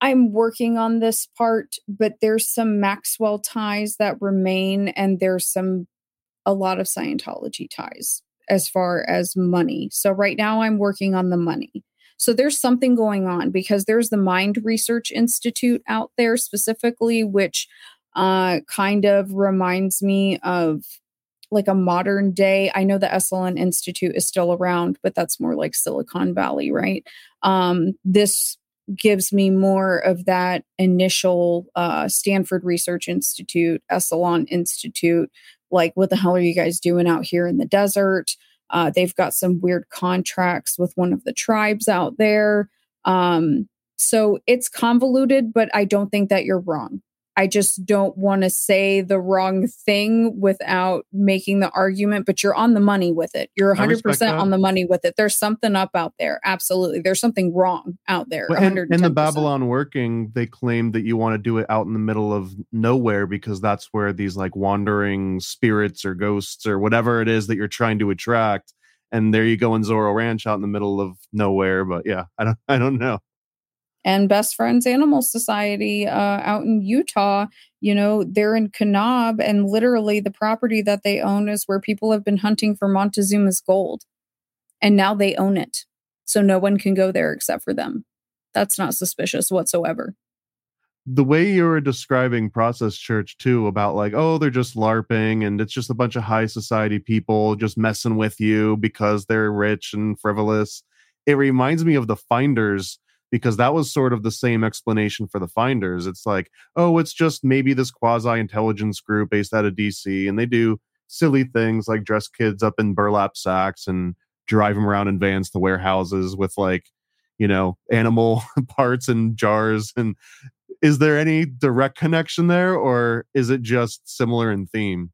I'm working on this part, but there's some Maxwell ties that remain, and there's some a lot of Scientology ties as far as money. So right now I'm working on the money. So there's something going on because there's the Mind Research Institute out there specifically, which uh, kind of reminds me of like a modern day. I know the Esalen Institute is still around, but that's more like Silicon Valley, right? Um, this gives me more of that initial uh, Stanford Research Institute, Esalen Institute. Like, what the hell are you guys doing out here in the desert? Uh, they've got some weird contracts with one of the tribes out there. Um, so it's convoluted, but I don't think that you're wrong. I just don't want to say the wrong thing without making the argument, but you're on the money with it. You're 100% on the money with it. There's something up out there. Absolutely. There's something wrong out there. Well, and, and the Babylon working, they claim that you want to do it out in the middle of nowhere because that's where these like wandering spirits or ghosts or whatever it is that you're trying to attract. And there you go in Zorro Ranch out in the middle of nowhere. But yeah, I don't I don't know. And Best Friends Animal Society uh, out in Utah. You know, they're in Kanab, and literally the property that they own is where people have been hunting for Montezuma's gold. And now they own it. So no one can go there except for them. That's not suspicious whatsoever. the way you were describing process church too about like oh they're just larping and it's just a bunch of high society people just messing with you because they're rich and frivolous it reminds me of the finders because that was sort of the same explanation for the finders. It's like oh it's just maybe this quasi intelligence group based out of dc and they do silly things like dress kids up in burlap sacks and drive them around in vans to warehouses with like you know animal parts and jars and is there any direct connection there or is it just similar in theme?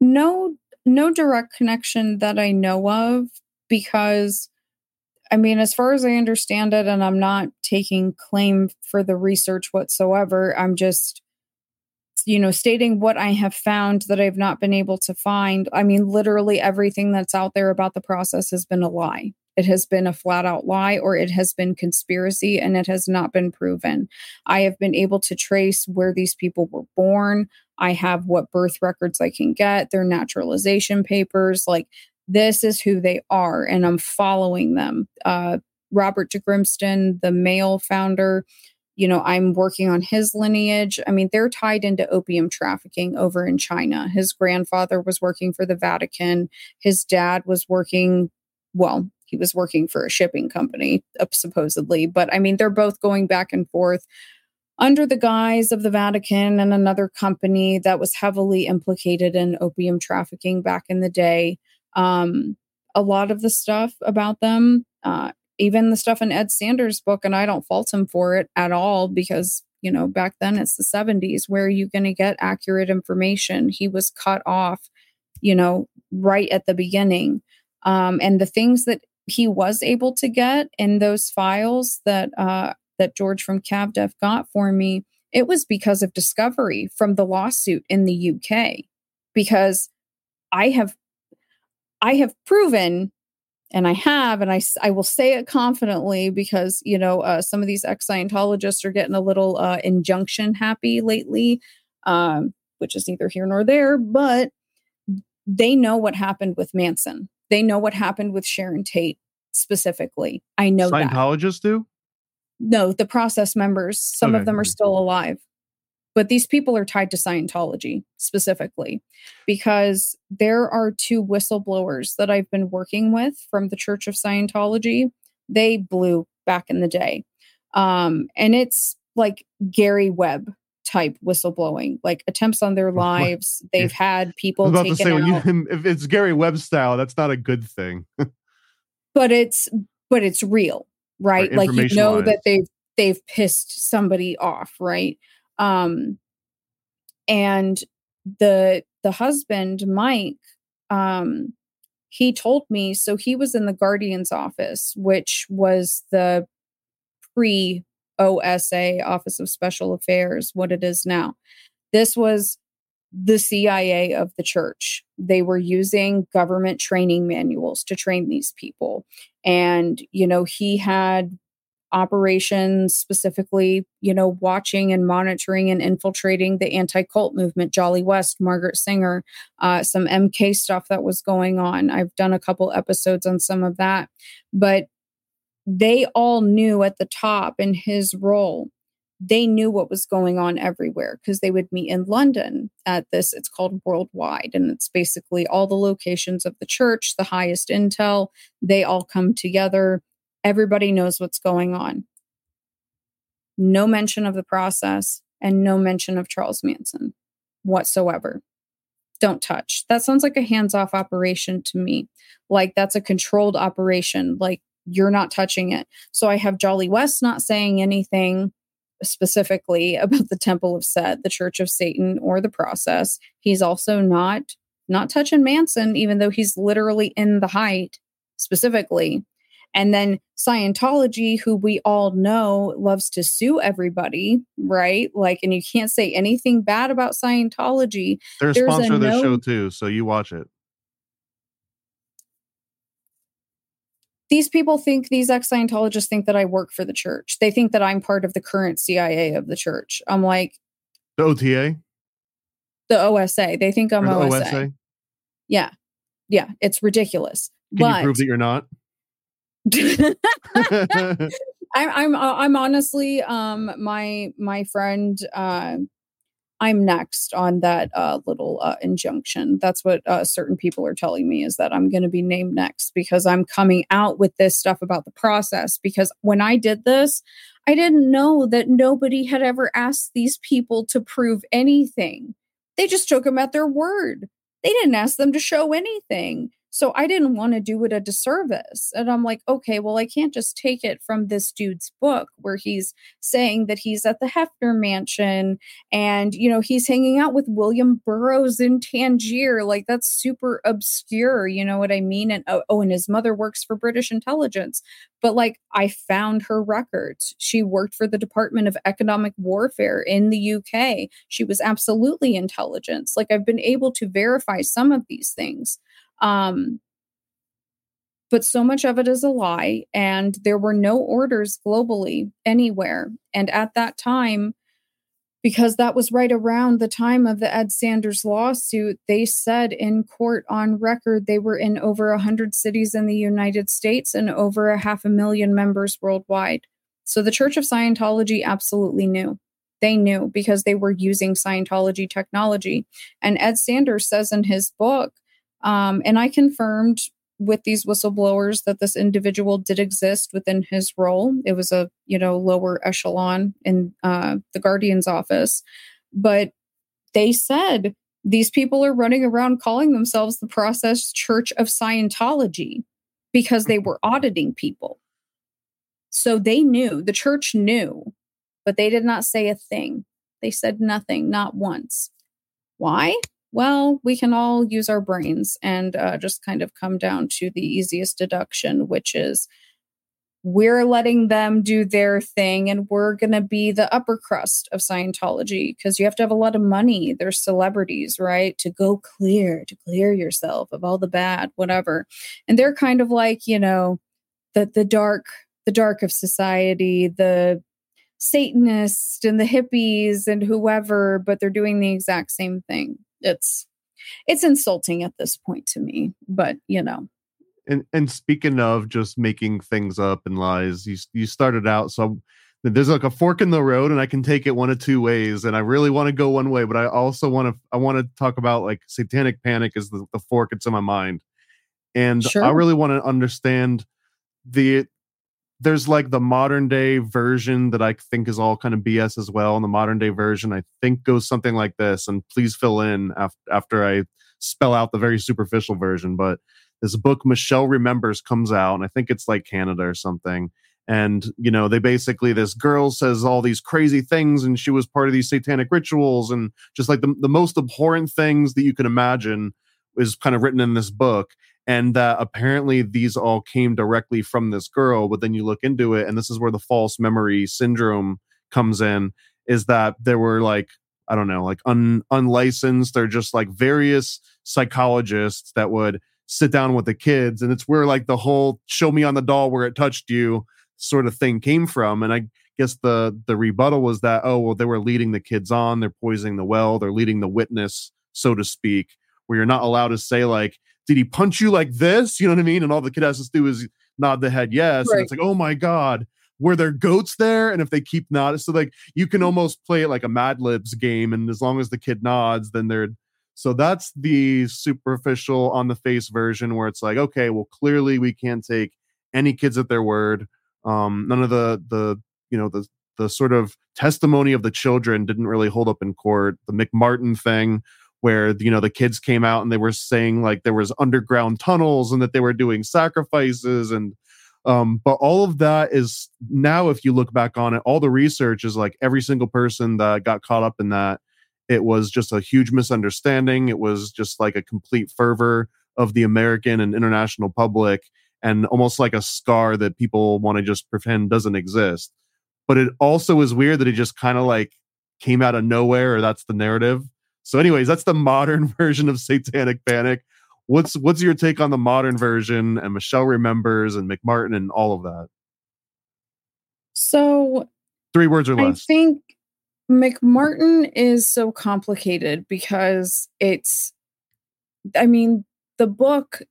No, no direct connection that I know of because I mean, as far as I understand it, and I'm not taking claim for the research whatsoever, I'm just, you know, stating what I have found that I've not been able to find. I mean, literally everything that's out there about the process has been a lie. It has been a flat out lie or it has been conspiracy and it has not been proven. I have been able to trace where these people were born. I have what birth records I can get, their naturalization papers. Like, this is who they are, and I'm following them. Uh, Robert de Grimston, the male founder, you know, I'm working on his lineage. I mean, they're tied into opium trafficking over in China. His grandfather was working for the Vatican. His dad was working, well, he was working for a shipping company, supposedly. But I mean, they're both going back and forth under the guise of the Vatican and another company that was heavily implicated in opium trafficking back in the day. Um, a lot of the stuff about them, uh, even the stuff in Ed Sanders' book, and I don't fault him for it at all because, you know, back then it's the 70s. Where are you going to get accurate information? He was cut off, you know, right at the beginning. Um, and the things that he was able to get in those files that uh, that George from CavDev got for me, it was because of discovery from the lawsuit in the UK. Because I have I have proven, and I have, and I, I will say it confidently because, you know, uh, some of these ex Scientologists are getting a little uh, injunction happy lately, um, which is neither here nor there, but they know what happened with Manson. They know what happened with Sharon Tate specifically. I know that. scientologists do No, the process members, some Okay. of them are still alive. But these people are tied to Scientology specifically because there are two whistleblowers that I've been working with from the Church of Scientology. They blew back in the day. Um, and it's like Gary Webb type whistleblowing, like attempts on their lives. They've had people about to taken say out you if it's gary webb style that's not a good thing but it's but it's real, right? Like you know that they've they've pissed somebody off, right? Um and the the husband, Mike, um he told me so he was in the Guardian's office, which was the pre OSA Office of Special Affairs, what it is now. This was the CIA of the church. They were using government training manuals to train these people. And, you know, he had operations specifically, you know, watching and monitoring and infiltrating the anti cult movement, Jolly West, Margaret Singer, uh, some MK stuff that was going on. I've done a couple episodes on some of that. But they all knew at the top in his role they knew what was going on everywhere because they would meet in London at this. It's called Worldwide, and it's basically all the locations of the church, the highest intel. They all come together. Everybody knows what's going on. No mention of the process and no mention of Charles Manson whatsoever. Don't touch. That sounds like a hands off operation to me. Like that's a controlled operation. Like you're not touching it. So I have Jolly West not saying anything specifically about the temple of set the church of satan or the process he's also not not touching manson even though he's literally in the height specifically and then scientology who we all know loves to sue everybody right like and you can't say anything bad about scientology They're a There's a sponsor of this no- show too, so you watch it. these people think these ex Scientologists think that I work for the church. They think that I'm part of the current CIA of the church. I'm like The OTA, the OSA. They think I'm the OSA. OSA. Yeah, yeah, it's ridiculous. Can but you prove that you're not? I'm I'm I'm honestly um my my friend uh I'm next on that uh little uh injunction. That's what uh certain people are telling me is that I'm going to be named next because I'm coming out with this stuff about the process because when I did this I didn't know that nobody had ever asked these people to prove anything. They just took them at their word. They didn't ask them to show anything. So I didn't want to do it a disservice. And I'm like, okay, well, I can't just take it from this dude's book where he's saying that he's at the Hefner mansion and, you know, he's hanging out with William Burroughs in Tangier. Like, that's super obscure. You know what I mean? And oh, oh, and his mother works for British intelligence. But like, I found her records. She worked for the Department of Economic Warfare in the UK. She was absolutely intelligence. Like, I've been able to verify some of these things. Um, but so much of it is a lie, and there were no orders globally anywhere. And at that time, because that was right around the time of the Ed Sanders lawsuit, they said in court on record they were in over 100 cities in the United States and over a half a million members worldwide. So the Church of Scientology absolutely knew. They knew because they were using Scientology technology. And Ed Sanders says in his book, um, and I confirmed with these whistleblowers that this individual did exist within his role. It was a you know lower echelon in uh, the Guardian's office, but they said these people are running around calling themselves the Process Church of Scientology because they were auditing people. So they knew the church knew, but they did not say a thing. They said nothing, not once. Why? Well, we can all use our brains and uh, just kind of come down to the easiest deduction, which is we're letting them do their thing and we're going to be the upper crust of Scientology because you have to have a lot of money. There's celebrities, right? To go clear, to clear yourself of all the bad, whatever. And they're kind of like, you know, the the dark the dark of society, the Satanists and the hippies and whoever, but they're doing the exact same thing. It's it's insulting at this point to me, but you know, and and speaking of just making things up and lies, you you started out so there's like a fork in the road, and I can take it one of two ways, and I really want to go one way, but I also want to I want to talk about like satanic panic is the, the fork it's in my mind, and I really want to understand the there's like the modern day version that I think is all kind of BS as well. And the modern day version, I think, goes something like this. And please fill in after, after I spell out the very superficial version. But this book Michelle Remembers comes out, and I think it's like Canada or something. And you know, they basically this girl says all these crazy things, and she was part of these satanic rituals, and just like the, the most abhorrent things that you can imagine is kind of written in this book. And that apparently these all came directly from this girl, but then you look into it, and this is where the false memory syndrome comes in is that there were like I don't know, like un, unlicensed. They're just like various psychologists that would sit down with the kids, and it's where like the whole "show me on the doll where it touched you" sort of thing came from. And I guess the the rebuttal was that oh well, they were leading the kids on, they're poisoning the well, they're leading the witness, so to speak, where you're not allowed to say like, "Did he punch you like this?" You know what I mean? And all the kid has to do is nod the head yes, right. and it's like, "Oh my god." were there goats there? And if they keep nodding, so like you can almost play it like a Mad Libs game, and as long as the kid nods, then they're so that's the superficial on the face version where it's like, okay, well, clearly we can't take any kids at their word. Um, none of the the you know the the sort of testimony of the children didn't really hold up in court. The McMartin thing, where you know the kids came out and they were saying like there was underground tunnels and that they were doing sacrifices and um, but all of that is now, if you look back on it, all the research is like every single person that got caught up in that. It was just a huge misunderstanding. It was just like a complete fervor of the American and international public, and almost like a scar that people want to just pretend doesn't exist. But it also is weird that it just kind of like came out of nowhere, or that's the narrative. So, anyways, that's the modern version of Satanic Panic what's what's your take on the modern version and Michelle remembers and McMartin and all of that? So three words or less. I think McMartin is so complicated because it's I mean, the book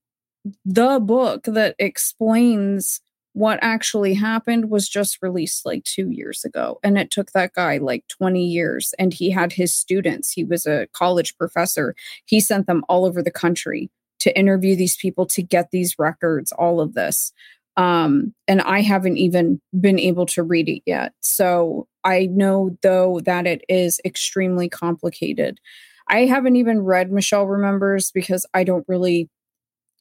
the book that explains what actually happened was just released like two years ago. And it took that guy like 20 years. And he had his students, he was a college professor. He sent them all over the country to interview these people to get these records, all of this. Um, and I haven't even been able to read it yet. So I know, though, that it is extremely complicated. I haven't even read Michelle Remembers because I don't really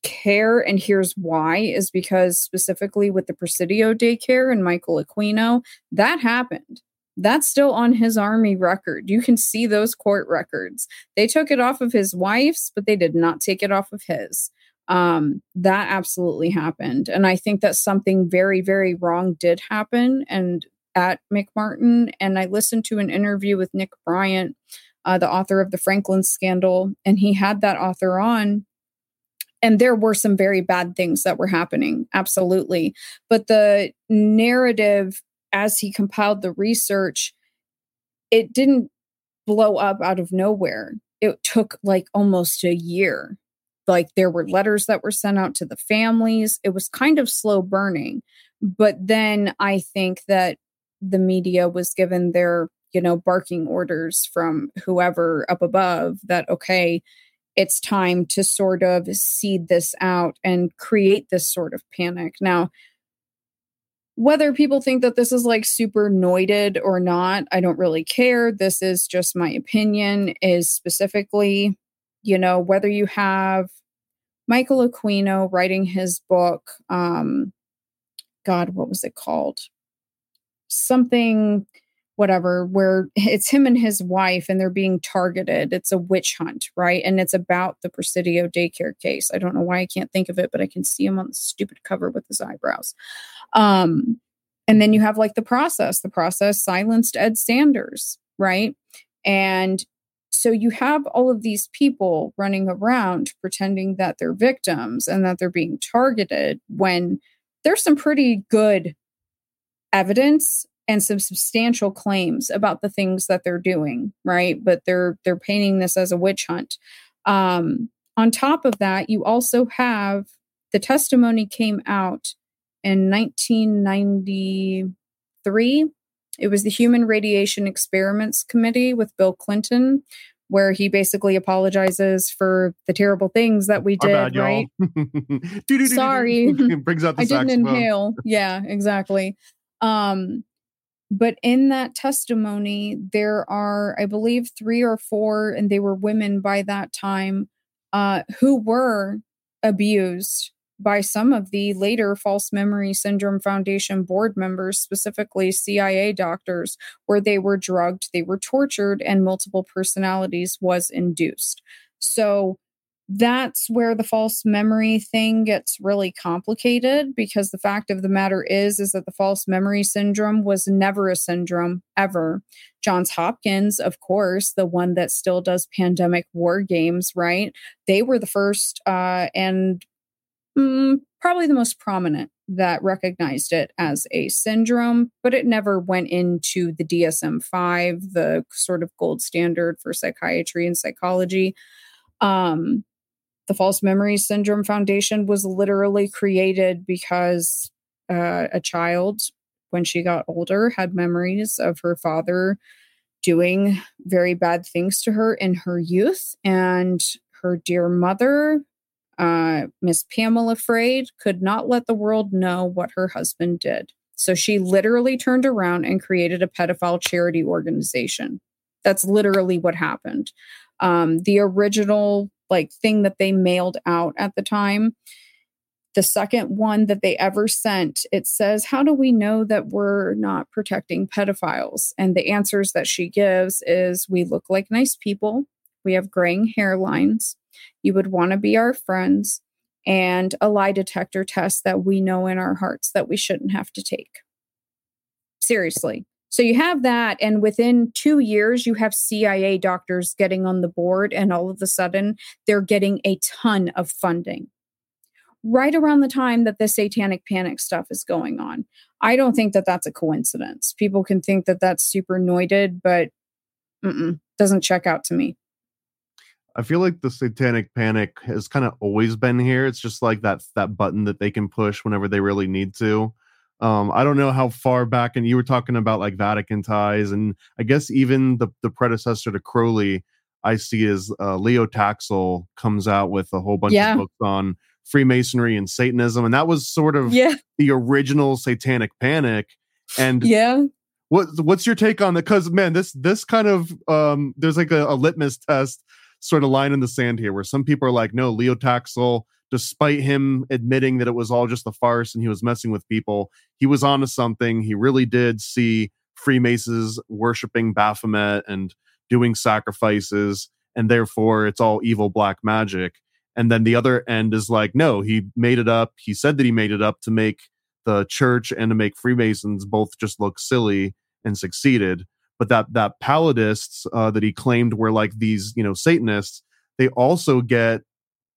care. And here's why is because specifically with the Presidio daycare and Michael Aquino, that happened that's still on his army record. You can see those court records. They took it off of his wife's, but they did not take it off of his. Um, that absolutely happened. And I think that something very, very wrong did happen and at McMartin. And I listened to an interview with Nick Bryant, uh, the author of the Franklin scandal, and he had that author on and there were some very bad things that were happening absolutely but the narrative as he compiled the research, it didn't blow up out of nowhere. It took like almost a year. Like there were letters that were sent out to the families. It was kind of slow burning. But then I think that the media was given their, you know, barking orders from whoever up above that, okay, it's time to sort of seed this out and create this sort of panic. Now, whether people think that this is like super noited or not, I don't really care. This is just my opinion, is specifically, you know, whether you have Michael Aquino writing his book, um, God, what was it called? Something, whatever, where it's him and his wife and they're being targeted. It's a witch hunt, right? And it's about the Presidio daycare case. I don't know why I can't think of it, but I can see him on the stupid cover with his eyebrows. Um, and then you have like the process. The process silenced Ed Sanders, right? And so you have all of these people running around pretending that they're victims and that they're being targeted when there's some pretty good evidence and some substantial claims about the things that they're doing right but they're they're painting this as a witch hunt um on top of that you also have the testimony came out in 1993. It was the Human Radiation Experiments Committee with Bill Clinton, where he basically apologizes for the terrible things that we did. Bad, right? Sorry, brings out the I didn't inhale. Yeah, exactly. Um, but in that testimony, there are, I believe, three or four, and they were women by that time, uh, who were abused by some of the later False Memory Syndrome Foundation board members, specifically CIA doctors, where they were drugged, they were tortured, and multiple personalities was induced. So that's where the false memory thing gets really complicated because the fact of the matter is is that the false memory syndrome was never a syndrome ever. Johns hopkins of course the one that still does pandemic war games right? They were the first uh, and mm, probably the most prominent that recognized it as a syndrome but it never went into the dsm-5 the sort of gold standard for psychiatry and psychology. Um, the False Memories Syndrome Foundation was literally created because uh, a child, when she got older, had memories of her father doing very bad things to her in her youth. And her dear mother, uh, Miss Pamela Freyd, could not let the world know what her husband did. So she literally turned around and created a pedophile charity organization. That's literally what happened. Um, the original like thing that they mailed out at the time. The second one that they ever sent it says how do we know that we're not protecting pedophiles? And the answers that she gives is we look like nice people. We have graying hairlines. You would want to be our friends and a lie detector test that we know in our hearts that we shouldn't have to take. Seriously so you have that, and within two years, you have CIA doctors getting on the board, and all of a sudden, they're getting a ton of funding. Right around the time that the satanic panic stuff is going on. I don't think that that's a coincidence. People can think that that's super noited, but doesn't check out to me. I feel like the satanic panic has kind of always been here. It's just like that that button that they can push whenever they really need to. Um, I don't know how far back, and you were talking about like Vatican ties, and I guess even the the predecessor to Crowley, I see as uh, Leo Taxil comes out with a whole bunch yeah. of books on Freemasonry and Satanism, and that was sort of yeah. the original Satanic Panic. And yeah, what what's your take on that? Because man, this this kind of um, there's like a, a litmus test sort of line in the sand here, where some people are like, no, Leo Taxil despite him admitting that it was all just a farce and he was messing with people, he was onto something. He really did see Freemasons worshiping Baphomet and doing sacrifices, and therefore it's all evil black magic. And then the other end is like, no, he made it up. He said that he made it up to make the church and to make Freemasons both just look silly and succeeded. But that that Palladists uh, that he claimed were like these, you know, Satanists, they also get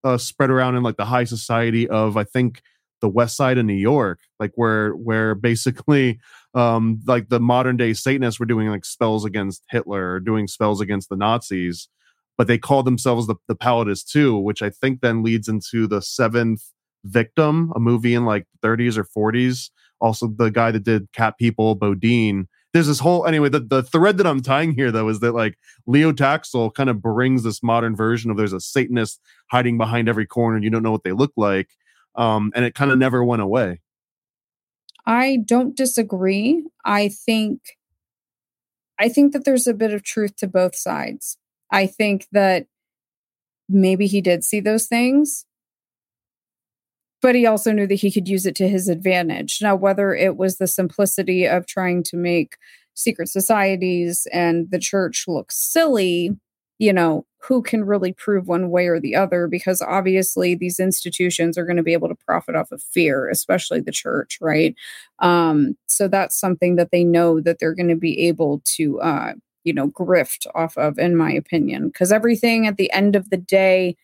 uh, spread around in like the high society of I think the west side of New York, like where where basically um like the modern day Satanists were doing like spells against Hitler or doing spells against the Nazis, but they called themselves the, the Palladists too, which I think then leads into the seventh victim, a movie in like 30s or 40s. Also the guy that did Cat People, Bodine, there's this whole anyway the, the thread that i'm tying here though is that like leo taxil kind of brings this modern version of there's a satanist hiding behind every corner and you don't know what they look like um, and it kind of never went away. I don't disagree. I think i think that there's a bit of truth to both sides. I think that maybe he did see those things but he also knew that he could use it to his advantage. Now, whether it was the simplicity of trying to make secret societies and the church look silly, you know, who can really prove one way or the other? Because obviously, these institutions are going to be able to profit off of fear, especially the church, right? Um, so that's something that they know that they're going to be able to, uh, you know, grift off of, in my opinion. Because everything at the end of the day,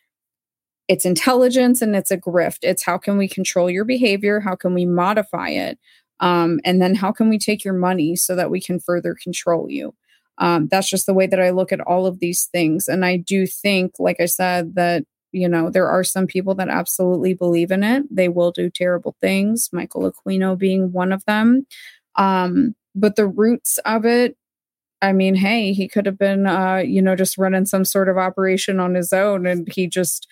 it's intelligence and it's a grift. It's how can we control your behavior? How can we modify it? Um, and then how can we take your money so that we can further control you? Um, that's just the way that I look at all of these things. And I do think, like I said, that, you know, there are some people that absolutely believe in it. They will do terrible things, Michael Aquino being one of them. Um, but the roots of it, I mean, hey, he could have been, uh, you know, just running some sort of operation on his own and he just,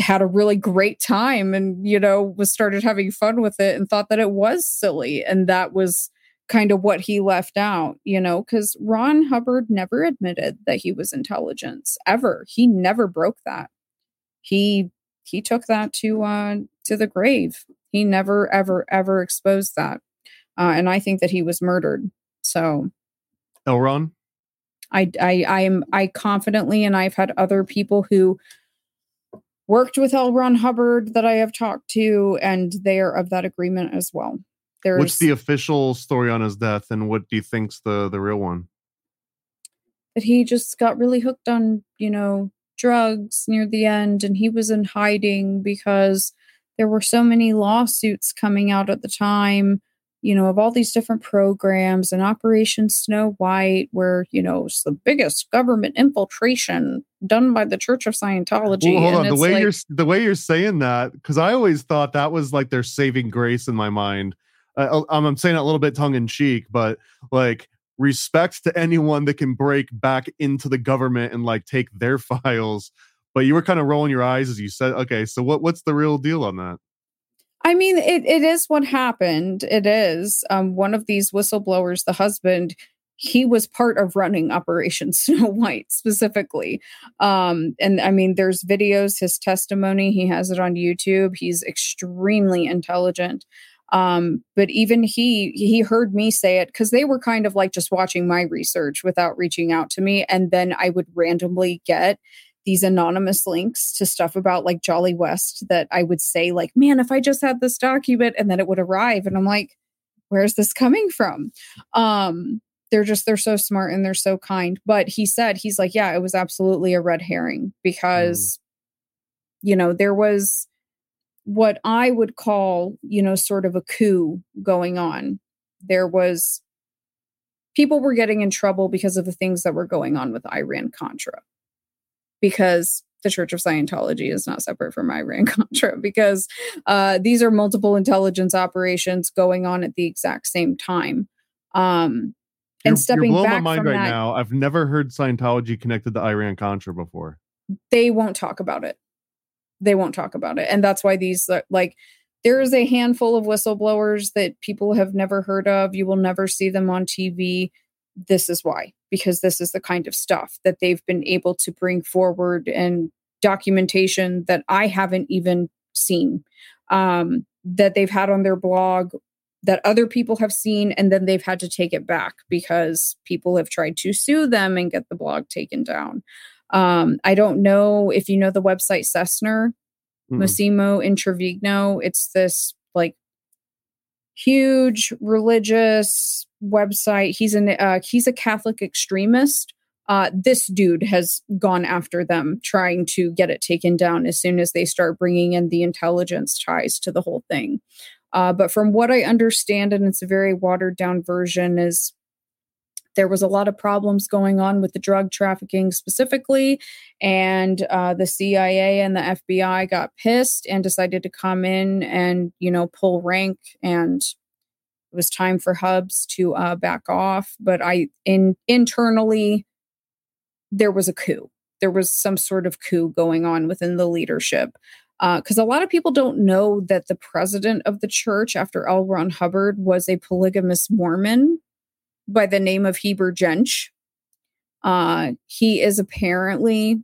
had a really great time and you know was started having fun with it and thought that it was silly and that was kind of what he left out you know cuz Ron Hubbard never admitted that he was intelligence ever he never broke that he he took that to uh, to the grave. He never, ever, ever exposed that, uh, and I think that he was murdered. So, Elron. I, I, I am, I confidently, and I've had other people who worked with L. Ron Hubbard that I have talked to, and they are of that agreement as well. There's, What's the official story on his death, and what do you think's the the real one? That he just got really hooked on, you know, drugs near the end, and he was in hiding because there were so many lawsuits coming out at the time you know, of all these different programs and Operation Snow White, where, you know, it's the biggest government infiltration done by the Church of Scientology. Well, hold on. The way like, you're the way you're saying that, because I always thought that was like their saving grace in my mind. Uh, I'm saying it a little bit tongue in cheek, but like respect to anyone that can break back into the government and like take their files. But you were kind of rolling your eyes as you said, okay, so what what's the real deal on that? I mean, it, it is what happened. It is. Um, one of these whistleblowers, the husband, he was part of running Operation Snow White specifically. Um, and I mean, there's videos, his testimony, he has it on YouTube. He's extremely intelligent. Um, but even he he heard me say it because they were kind of like just watching my research without reaching out to me. And then I would randomly get these anonymous links to stuff about like Jolly West that I would say, like, man, if I just had this document and then it would arrive. And I'm like, where's this coming from? Um, they're just they're so smart and they're so kind. But he said, he's like, yeah, it was absolutely a red herring because, mm. you know, there was what I would call, you know, sort of a coup going on. There was people were getting in trouble because of the things that were going on with Iran Contra because the Church of Scientology is not separate from Iran Contra because uh, these are multiple intelligence operations going on at the exact same time. Um, and you're, stepping you're back my mind from right that, now. I've never heard Scientology connected to Iran Contra before. They won't talk about it. They won't talk about it, and that's why these uh, like there is a handful of whistleblowers that people have never heard of. You will never see them on TV. This is why because this is the kind of stuff that they've been able to bring forward and documentation that I haven't even seen um, that they've had on their blog that other people have seen and then they've had to take it back because people have tried to sue them and get the blog taken down. Um, I don't know if you know the website CESNUR, mm-hmm. Massimo Introvigne. It's this like huge religious website. He's an uh, he's a Catholic extremist. Uh, this dude has gone after them, trying to get it taken down as soon as they start bringing in the intelligence ties to the whole thing. Uh, but from what I understand, and it's a very watered down version, is there was a lot of problems going on with the drug trafficking specifically and uh, the cia and the fbi got pissed and decided to come in and you know pull rank and it was time for hubs to uh, back off. But i in internally there was a coup. There was some sort of coup going on within the leadership because uh, a lot of people don't know that the president of the church after L. Ron Hubbard was a polygamous Mormon by the name of Heber Jentzsch. Uh, he is apparently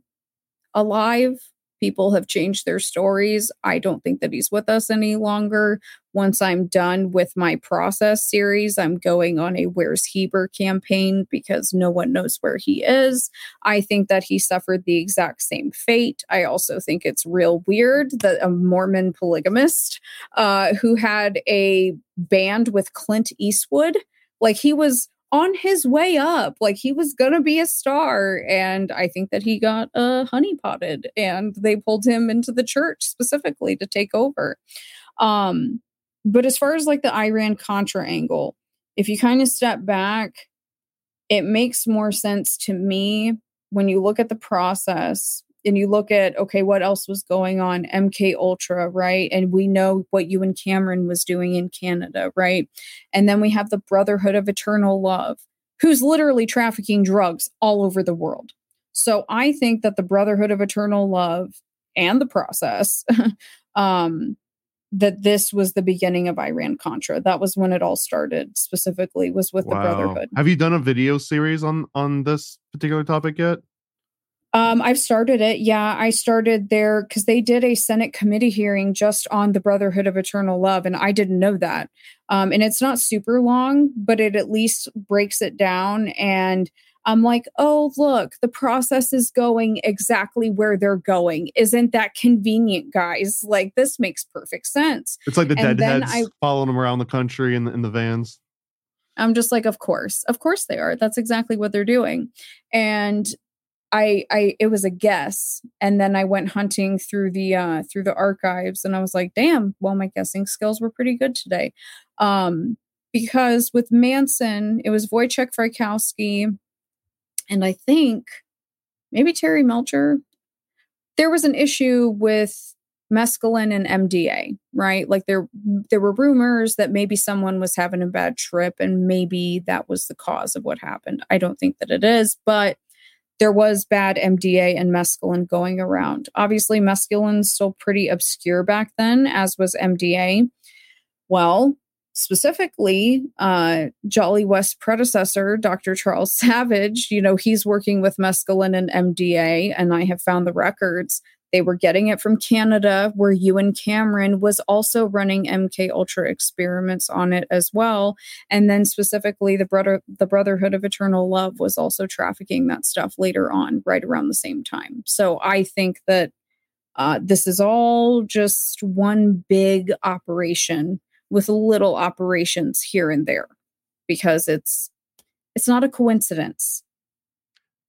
alive. People have changed their stories. I don't think that he's with us any longer. Once I'm done with my process series, I'm going on a Where's Heber campaign because no one knows where he is. I think that he suffered the exact same fate. I also think it's real weird that a Mormon polygamist uh, who had a band with Clint Eastwood, like he was on his way up. Like he was going to be a star. And I think that he got uh, honeypotted and they pulled him into the church specifically to take over. Um, but as far as like the Iran Contra angle, if you kind of step back, it makes more sense to me when you look at the process and you look at okay what else was going on mk ultra right and we know what Ewan Cameron was doing in canada right and then we have the brotherhood of eternal love who's literally trafficking drugs all over the world so i think that the brotherhood of eternal love and the process um that this was the beginning of Iran Contra. That was when it all started. Specifically, was with wow. the Brotherhood. Have you done a video series on on this particular topic yet? Um, I've started it. Yeah, I started there because they did a Senate committee hearing just on the Brotherhood of Eternal Love, and I didn't know that. Um, and it's not super long, but it at least breaks it down. And I'm like, oh, look, the process is going exactly where they're going. Isn't that convenient, guys? Like, this makes perfect sense. It's like the And deadheads I- following them around the country in the, in the vans. I'm just like, of course, of course they are. That's exactly what they're doing. And I, I, it was a guess, and then I went hunting through the uh, through the archives, and I was like, damn, well, my guessing skills were pretty good today, um, because with Manson, it was Wojciech Frykowski, and I think maybe Terry Melcher. There was an issue with mescaline and MDA, right? Like there there were rumors that maybe someone was having a bad trip and maybe that was the cause of what happened. I don't think that it is, but there was bad MDA and mescaline going around. Obviously, mescaline's still pretty obscure back then, as was MDA. Well, specifically, uh, Jolly West predecessor, Dr. Charles Savage, you know, he's working with mescaline and MDA, and I have found the records. They were getting it from Canada, where Ewan Cameron was also running MK Ultra experiments on it as well. And then specifically, the brother, the Brotherhood of Eternal Love was also trafficking that stuff later on, right around the same time. So I think that uh, this is all just one big operation with little operations here and there, because it's it's not a coincidence.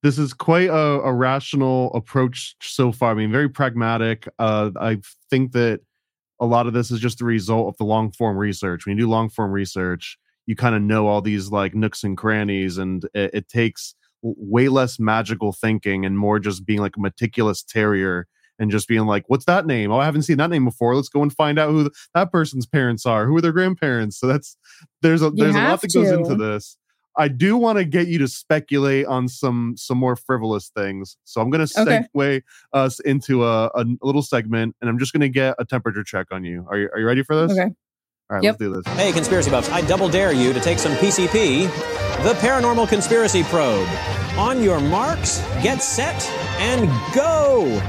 This is quite a, a rational approach so far. I mean, very pragmatic. Uh, I think that a lot of this is just the result of the long form research. When you do long form research, you kind of know all these like nooks and crannies, and it, it takes way less magical thinking and more just being like a meticulous terrier and just being like, "What's that name? Oh, I haven't seen that name before. Let's go and find out who th- that person's parents are. Who are their grandparents?" So that's there's a there's a lot that goes into this. I do want to get you to speculate on some some more frivolous things. So I'm going to Okay. segue us into a, a little segment, and I'm just going to get a temperature check on you. Are you are you ready for this? Okay. All right, Yep. let's do this. Hey, conspiracy buffs, I double dare you to take some PCP, the Paranormal Conspiracy Probe. On your marks, get set, and go!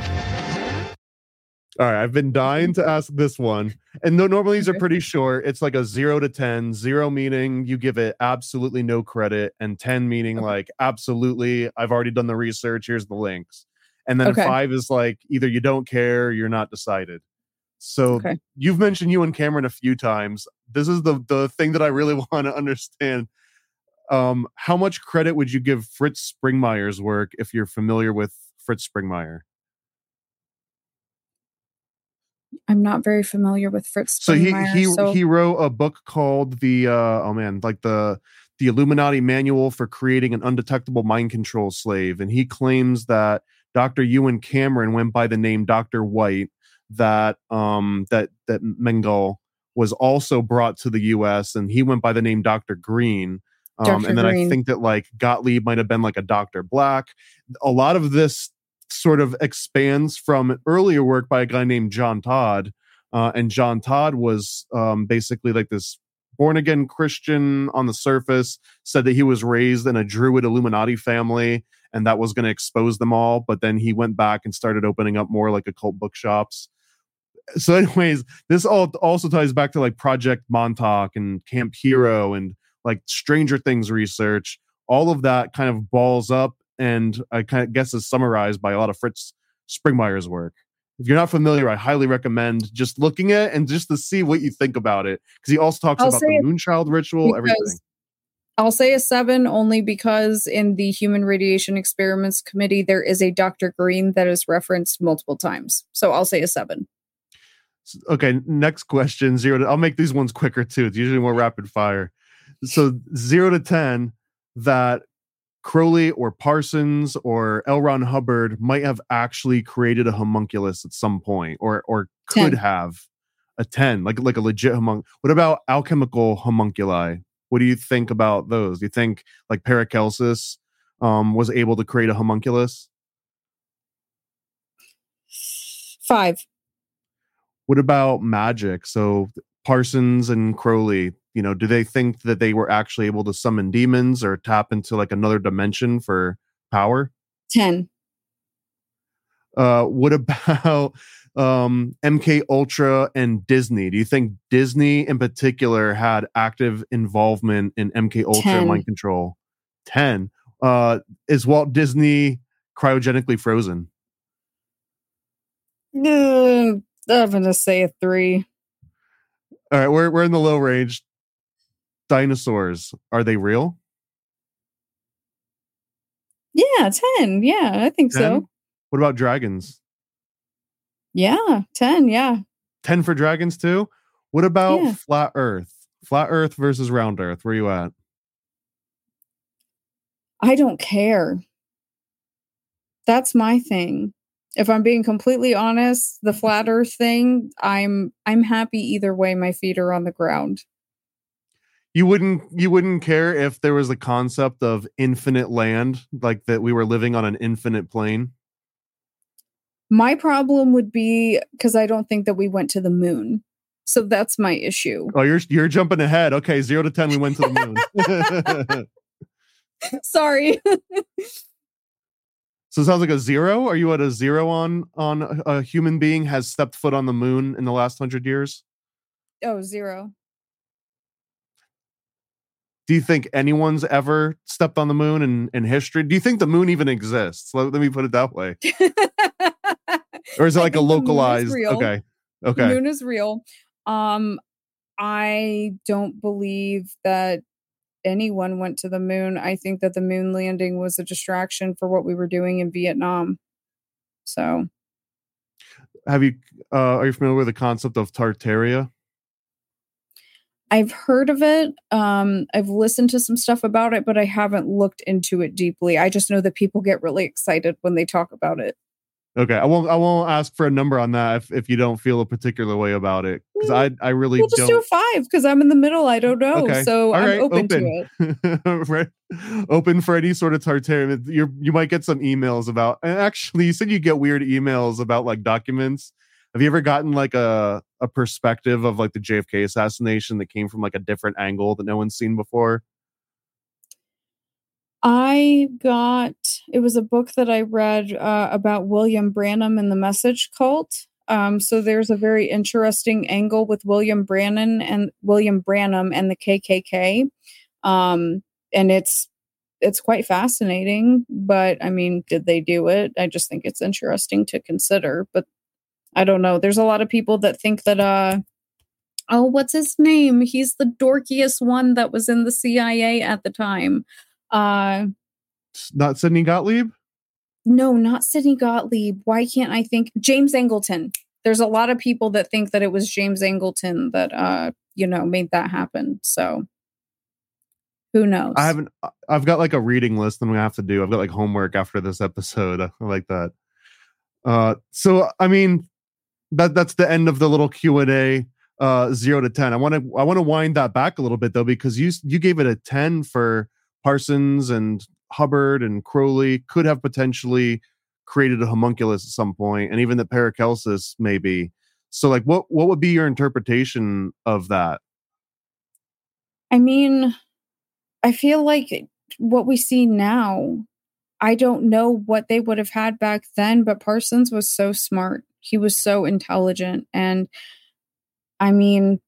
All right, I've been dying to ask this one. And no, normally these are pretty short. It's like a zero to 10. Zero meaning you give it absolutely no credit, and 10 meaning Okay. like absolutely, I've already done the research. Here's the links. And then Okay. five is like either you don't care, or you're not decided. So Okay. you've mentioned Ewan Cameron a few times. This is the the thing that I really want to understand. Um, how much credit would you give Fritz Springmeier's work if you're familiar with Fritz Springmeier? I'm not very familiar with Fritz. so he he so- he wrote a book called the uh oh man like the the illuminati manual for creating an undetectable mind control slave and he claims that dr ewan cameron went by the name dr white that um that that Mengele was also brought to the us and he went by the name dr green um, Dr. and then i think that like gottlieb might have been like a dr black a lot of this sort of expands from earlier work by a guy named john todd uh, and John Todd was um, basically like this born again Christian on the surface, said that he was raised in a Druid Illuminati family and that was going to expose them all. But then he went back and started opening up more like occult bookshops. So, anyways, this all also ties back to like Project Montauk and Camp Hero and like Stranger Things research. All of that kind of balls up and I kind of guess is summarized by a lot of Fritz Springmeier's work if you're not familiar, I highly recommend just looking at it and just to see what you think about it. Because he also talks I'll about the Moonchild ritual, everything. I'll say a seven only because in the Human Radiation Experiments Committee, there is a Dr. Green that is referenced multiple times. So I'll say a seven. Okay, next question. Zero to I'll make these ones quicker too. It's usually more rapid fire. So zero to ten, that Crowley or Parsons or L. Ron Hubbard might have actually created a homunculus at some point, or or could 10. have a ten, like like a legit homun. What about alchemical homunculi? What do you think about those? Do you think like Paracelsus um, was able to create a homunculus? Five. What about magic? So Parsons and Crowley, you know, do they think that they were actually able to summon demons or tap into like another dimension for power? 10. Uh, what about um, MK Ultra and Disney? Do you think Disney in particular had active involvement in MK Ultra 10. mind control? Ten. Uh, is Walt Disney cryogenically frozen? Uh, I'm gonna say a three. All right, we're we're in the low range. Dinosaurs are they real? Yeah, ten. Yeah, I think 10? so. What about dragons? Yeah, ten. Yeah. 10 for dragons too. What about Yeah. flat earth? Flat earth versus round earth. Where you at? I don't care. That's my thing. If I'm being completely honest, the flat earth thing, I'm I'm happy either way my feet are on the ground. You wouldn't you wouldn't care if there was a concept of infinite land, like that we were living on an infinite plane. My problem would be cuz I don't think that we went to the moon. So that's my issue. Oh, you're you're jumping ahead. Okay, zero to ten, we went to the moon. Sorry. so it sounds like a zero. Are you at a zero on on a, a human being has stepped foot on the moon in the last hundred years? oh, zero. Do you think anyone's ever stepped on the moon in, in history? Do you think the moon even exists? Let, let me put it that way. Or is it like a think the moon is localized? real. Okay. The Okay. moon is real. Um, I don't believe that anyone went to the moon. I think that the moon landing was a distraction for what we were doing in Vietnam. So Have you uh are you familiar with the concept of Tartaria? I've heard of it. Um, I've listened to some stuff about it, but I haven't looked into it deeply. I just know that people get really excited when they talk about it. Okay, I won't. I won't ask for a number on that if, if you don't feel a particular way about it, because I I really We'll just don't. do a five because I'm in the middle. I don't know, Okay. so All I'm right, open, to it. right. Open for any sort of Tartaria. You you might get some emails about. And actually, you said you get weird emails about like documents. Have you ever gotten like a a perspective of like the JFK assassination that came from like a different angle that no one's seen before? I got it was a book that I read uh, about William Branham and the Message Cult. Um, so there's a very interesting angle with William Brannan and William Branham and the KKK, um, and it's it's quite fascinating. But I mean, did they do it? I just think it's interesting to consider. But I don't know. There's a lot of people that think that uh oh, what's his name? He's the dorkiest one that was in the CIA at the time. Uh Not Sidney Gottlieb. no, not Sidney Gottlieb. Why can't I think James Angleton? There's a lot of people that think that it was James Angleton that uh, you know, made that happen. So who knows? I haven't. I've got like a reading list that we have to do. I've got like homework after this episode. I like that. Uh, so I mean, that that's the end of the little Q and A. Uh, zero to ten. I want to I want to wind that back a little bit though because you you gave it a ten for Parsons and Hubbard and Crowley could have potentially created a homunculus at some point, and even the Paracelsus maybe. So like, what what would be your interpretation of that? I mean, I feel like what we see now, I don't know what they would have had back then, but Parsons was so smart. He was so intelligent. And I mean,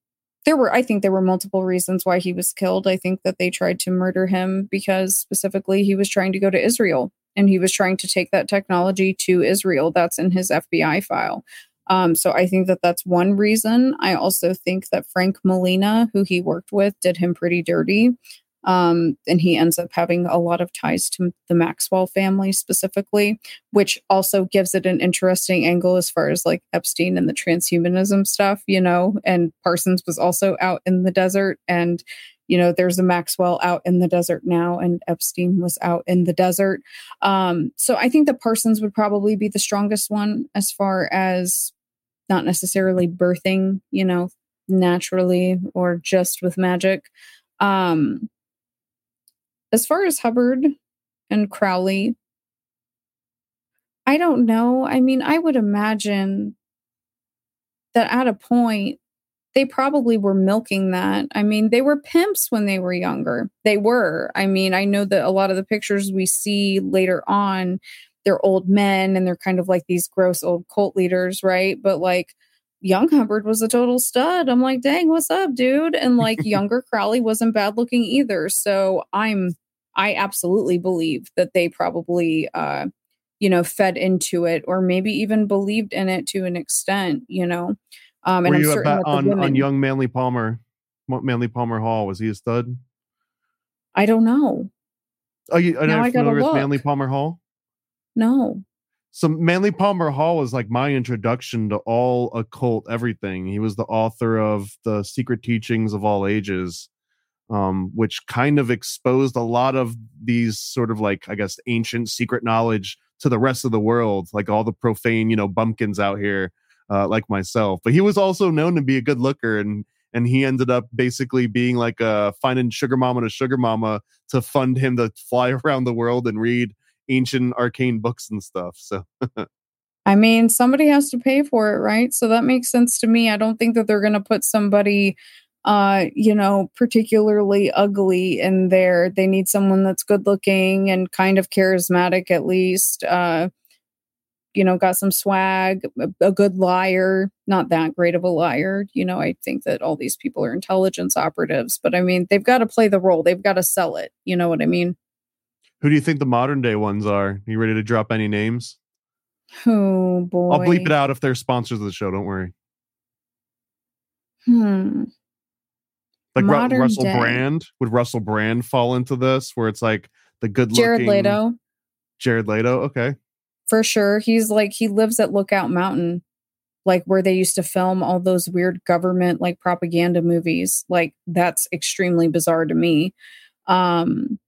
there were, I think there were multiple reasons why he was killed. I think that they tried to murder him because specifically he was trying to go to Israel and he was trying to take that technology to Israel. That's in his FBI file. Um, so I think that that's one reason. I also think that Frank Malina, who he worked with, did him pretty dirty. Um, and he ends up having a lot of ties to the Maxwell family specifically, which also gives it an interesting angle as far as like Epstein and the transhumanism stuff, you know. And Parsons was also out in the desert, and you know, there's a Maxwell out in the desert now, and Epstein was out in the desert. Um, so I think that Parsons would probably be the strongest one as far as not necessarily birthing, you know, naturally or just with magic. Um, as far as Hubbard and Crowley, I don't know. I mean, I would imagine that at a point, they probably were milking that. I mean, they were pimps when they were younger. They were. I mean, I know that a lot of the pictures we see later on, they're old men and they're kind of like these gross old cult leaders, right? But like young Hubbard was a total stud. I'm like, dang, what's up, dude? And like younger Crowley wasn't bad looking either. So I'm I absolutely believe that they probably uh you know fed into it or maybe even believed in it to an extent, you know. Um and Were I'm you certain about on, women, on young Manly Palmer? Manly Palmer Hall was he a stud? I don't know. Oh, you are Now gotta familiar with Manly. Palmer Hall? No. So Manly Palmer Hall was like my introduction to all occult everything. He was the author of the Secret Teachings of All Ages, um, which kind of exposed a lot of these sort of like I guess ancient secret knowledge to the rest of the world, like all the profane, you know, bumpkins out here, uh, like myself. But he was also known to be a good looker, and and he ended up basically being like a finding sugar mama to sugar mama to fund him to fly around the world and read ancient arcane books and stuff. So I mean, somebody has to pay for it, right? So that makes sense to me. I don't think that they're going to put somebody uh, you know, particularly ugly in there. They need someone that's good looking and kind of charismatic at least. Uh you know, got some swag, a, a good liar, not that great of a liar. You know, I think that all these people are intelligence operatives, but I mean, they've got to play the role. They've got to sell it. You know what I mean? Who do you think the modern day ones are? you ready to drop any names? Oh boy. I'll bleep it out if they're sponsors of the show. Don't worry. Hmm. Like Ru- Russell day. Brand. Would Russell Brand fall into this where it's like the good looking Jared Leto. Jared Leto. Okay. for sure. He's like he lives at Lookout Mountain, like where they used to film all those weird government like propaganda movies. Like that's extremely bizarre to me. Um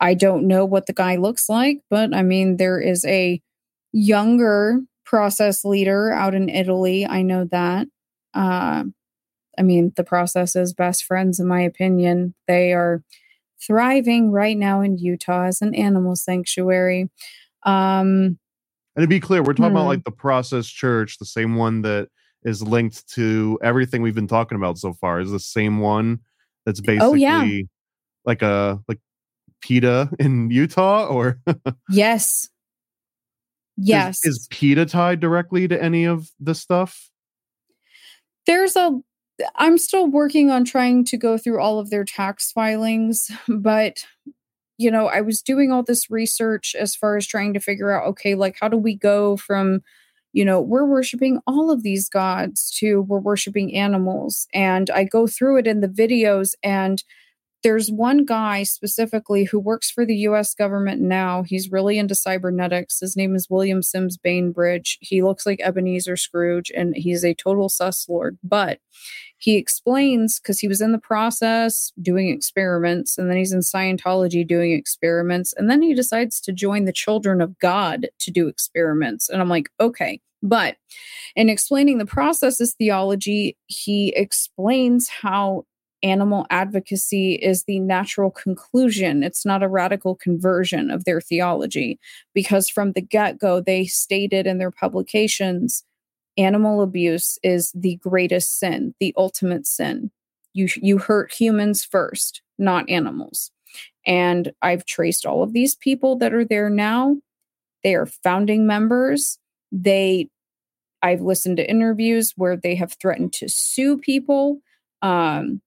I don't know what the guy looks like, but I mean there is a younger process leader out in Italy. I know that. Uh I mean, the process is best friends, in my opinion. They are thriving right now in Utah as an animal sanctuary. Um, And to be clear, we're talking about Hmm. like the process church, the same one that is linked to everything we've been talking about so far. Is the same one that's basically Oh, yeah. like a like PETA in Utah or yes. Yes. is, is PETA tied directly to any of this stuff? There's a I'm still working on trying to go through all of their tax filings, but you know, I was doing all this research as far as trying to figure out okay, like how do we go from you know, we're worshiping all of these gods to we're worshiping animals and I go through it in the videos and there's one guy specifically who works for the US government now. He's really into cybernetics. His name is William Sims Bainbridge. He looks like Ebenezer Scrooge and he's a total sus lord. But he explains because he was in the process doing experiments and then he's in Scientology doing experiments. And then he decides to join the Children of God to do experiments. And I'm like, okay. But in explaining the processes theology, he explains how animal advocacy is the natural conclusion. It's not a radical conversion of their theology, because from the get go, they stated in their publications animal abuse is the greatest sin, the ultimate sin. You, you hurt humans first, not animals. And I've traced all of these people that are there now. They are founding members. They, I've listened to interviews where they have threatened to sue people. Um,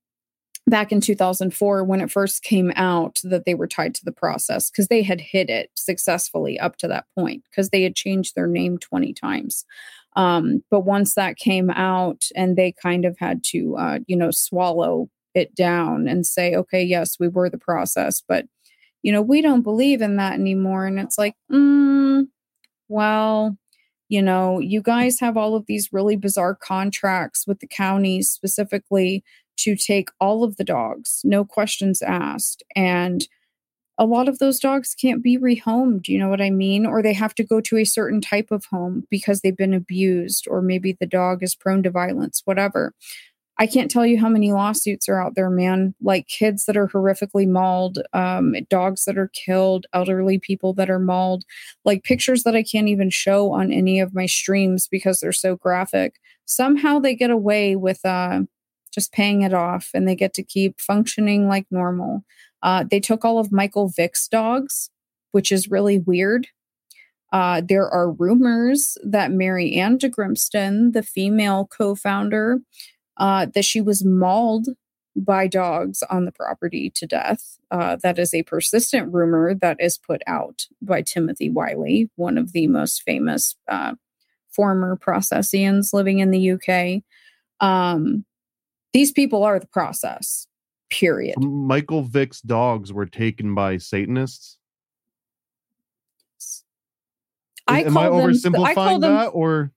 back in 2004 when it first came out that they were tied to the process because they had hit it successfully up to that point because they had changed their name 20 times. Um, but once that came out and they kind of had to uh, you know swallow it down and say okay yes we were the process but you know we don't believe in that anymore. And it's like mm, well you know you guys have all of these really bizarre contracts with the counties specifically to take all of the dogs, no questions asked. And a lot of those dogs can't be rehomed, you know what I mean? Or they have to go to a certain type of home because they've been abused, or maybe the dog is prone to violence, whatever. I can't tell you how many lawsuits are out there, man. Like kids that are horrifically mauled, um, dogs that are killed, elderly people that are mauled, like pictures that I can't even show on any of my streams because they're so graphic. Somehow they get away with uh, just paying it off and they get to keep functioning like normal. Uh, they took all of Michael Vick's dogs, which is really weird Uh, there are rumors that Mary Ann de Grimston, the female co founder, uh, that she was mauled by dogs on the property to death. Uh, that is a persistent rumor that is put out by Timothy Wyllie, one of the most famous uh, former processians living in the UK. Um, these people are the process, period. Michael Vick's dogs were taken by Satanists. I Am I oversimplifying I call them- that or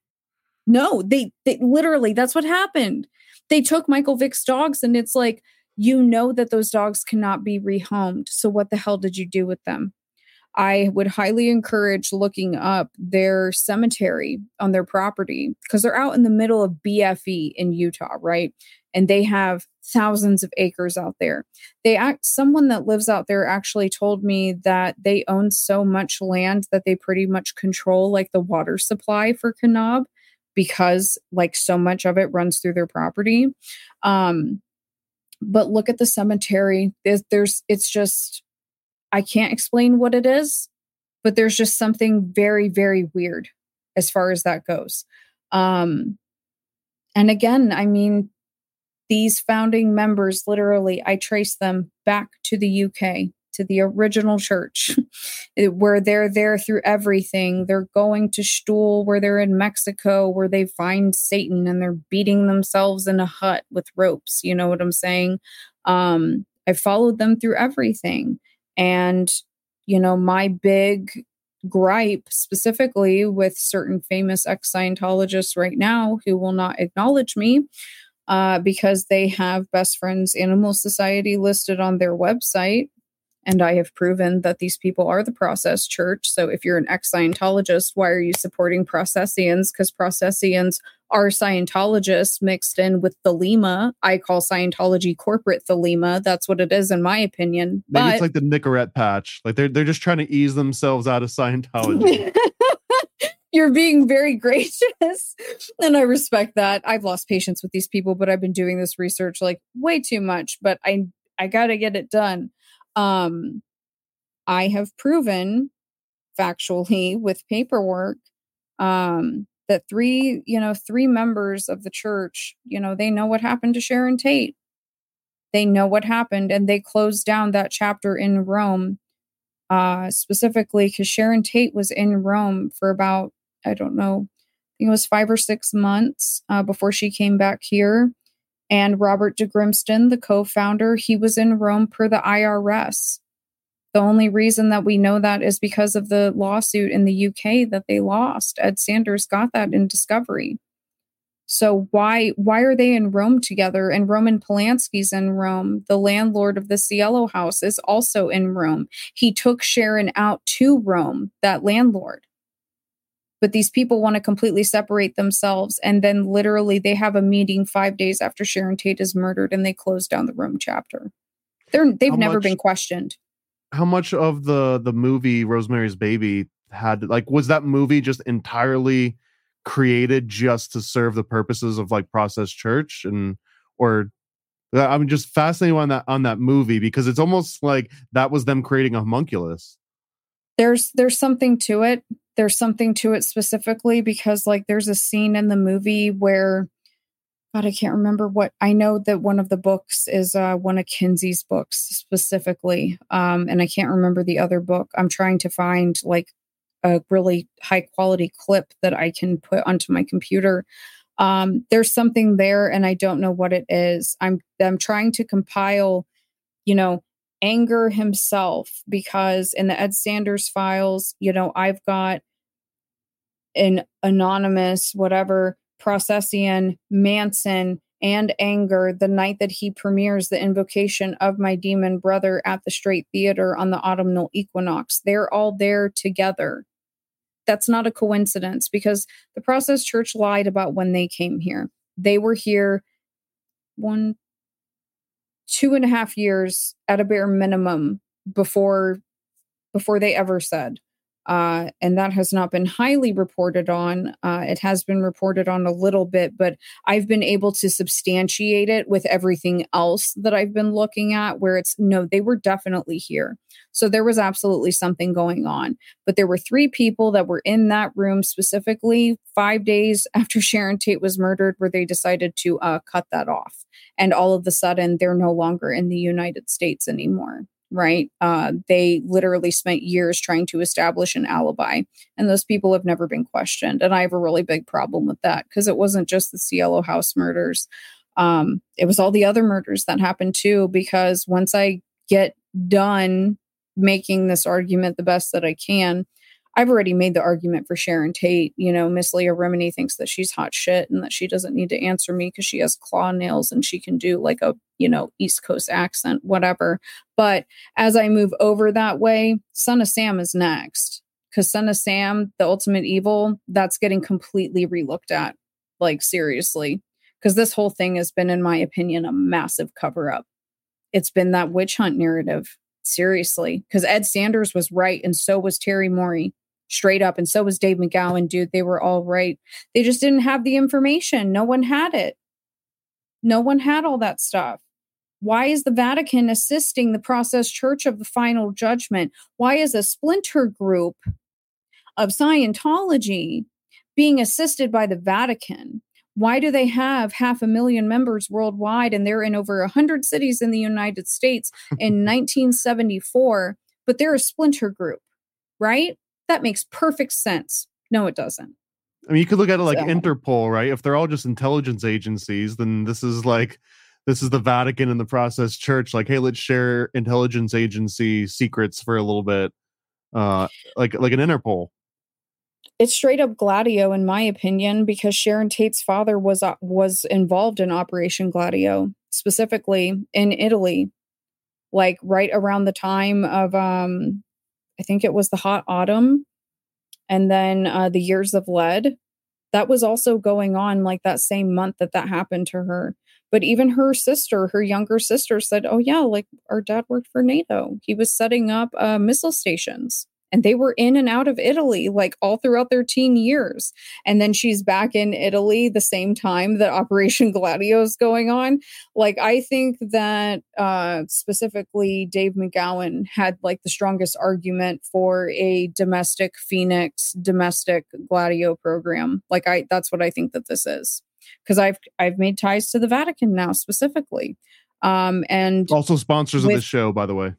No, they, they literally, that's what happened. They took Michael Vick's dogs, and it's like, you know that those dogs cannot be rehomed. So, what the hell did you do with them? I would highly encourage looking up their cemetery on their property because they're out in the middle of BFE in Utah, right? And they have thousands of acres out there. They act someone that lives out there actually told me that they own so much land that they pretty much control like the water supply for Kanab because like so much of it runs through their property. Um but look at the cemetery. There's, there's it's just I can't explain what it is, but there's just something very, very weird as far as that goes. Um, and again, I mean, these founding members literally, I trace them back to the UK, to the original church, where they're there through everything. They're going to Xtul, where they're in Mexico, where they find Satan and they're beating themselves in a hut with ropes. You know what I'm saying? Um, I followed them through everything. And, you know, my big gripe specifically with certain famous ex Scientologists right now who will not acknowledge me uh, because they have Best Friends Animal Society listed on their website. And I have proven that these people are the process church. So if you're an ex Scientologist, why are you supporting processians? Because processians are Scientologists mixed in with Thelema. I call Scientology corporate Thelema. That's what it is, in my opinion. maybe But it's like the Nicorette patch? Like they're they're just trying to ease themselves out of Scientology. You're being very gracious, and I respect that. I've lost patience with these people, but I've been doing this research like way too much. But I I got to get it done. Um, I have proven factually with paperwork um, that three you know three members of the church you know they know what happened to Sharon Tate. They know what happened, and they closed down that chapter in Rome uh, specifically because Sharon Tate was in Rome for about, I don't know, I think it was five or six months uh, before she came back here. And Robert de Grimston, the co founder, he was in Rome per the IRS. The only reason that we know that is because of the lawsuit in the UK that they lost. Ed Sanders got that in discovery. So why why are they in Rome together? And Roman Polanski's in Rome. The landlord of the Cielo house is also in Rome. He took Sharon out to Rome, that landlord. But these people want to completely separate themselves. And then literally they have a meeting five days after Sharon Tate is murdered and they close down the Rome chapter. They're they've How never much- been questioned. How much of the the movie Rosemary's Baby had like was that movie just entirely created just to serve the purposes of like process church and or I'm just fascinated on that on that movie because it's almost like that was them creating a homunculus. there's there's something to it there's something to it specifically because like there's a scene in the movie where god i can't remember what i know that one of the books is uh one of kinsey's books specifically um and i can't remember the other book. I'm trying to find like a really high quality clip that i can put onto my computer. Um there's something there and i don't know what it is. I'm i'm trying to compile you know anger himself because in the Ed Sanders files, you know, I've got an anonymous, whatever, Processian, Manson, and Anger the night that he premieres the invocation of my demon brother at the Straight Theater on the autumnal equinox. They're all there together. That's not a coincidence because the Process Church lied about when they came here. They were here one, two and a half years at a bare minimum before before they ever said uh, and that has not been highly reported on. Uh, it has been reported on a little bit, but I've been able to substantiate it with everything else that I've been looking at, where it's no, they were definitely here. So there was absolutely something going on. But there were three people that were in that room specifically five days after Sharon Tate was murdered, where they decided to uh, cut that off. And all of a sudden, they're no longer in the United States anymore right? Uh, they literally spent years trying to establish an alibi, and those people have never been questioned. And I have a really big problem with that because it wasn't just the Cielo House murders, um, it was all the other murders that happened too. Because once I get done making this argument the best that I can, I've already made the argument for Sharon Tate. You know, Miss Leah Remini thinks that she's hot shit and that she doesn't need to answer me because she has claw nails and she can do like a, you know, East Coast accent, whatever. But as I move over that way, Son of Sam is next. Because Son of Sam, the ultimate evil, that's getting completely relooked at. Like, seriously. Because this whole thing has been, in my opinion, a massive cover up. It's been that witch hunt narrative seriously because ed sanders was right and so was terry morey straight up. And so was Dave McGowan, dude. They were all right. They just didn't have the information. No one had it. No one had all that stuff. Why is the Vatican assisting the process church of the final judgment? Why is a splinter group of Scientology being assisted by the Vatican? Why do they have half a million members worldwide and they're in over 100 cities in the United States in 1974, but they're a splinter group, right? That makes perfect sense. No, it doesn't. I mean, you could look at it like so. Interpol, right? If they're all just intelligence agencies, then this is like this is the Vatican and the process church. Like, hey, let's share intelligence agency secrets for a little bit, uh, like like an Interpol. It's straight up Gladio, in my opinion, because Sharon Tate's father was uh, was involved in Operation Gladio, specifically in Italy, like right around the time of um I think it was the hot autumn and then uh, the years of lead. That was also going on like that same month that that happened to her. But even her sister, her younger sister, said, Oh, yeah, like our dad worked for NATO. He was setting up uh, missile stations and they were in and out of Italy like all throughout their teen years. And then she's back in Italy the same time that Operation Gladio is going on. Like I think that uh, specifically Dave McGowan had like the strongest argument for a domestic Phoenix domestic Gladio program. Like I that's what I think that this is. Because I've I've made ties to the Vatican now specifically. Um and also sponsors with, of the show, by the way.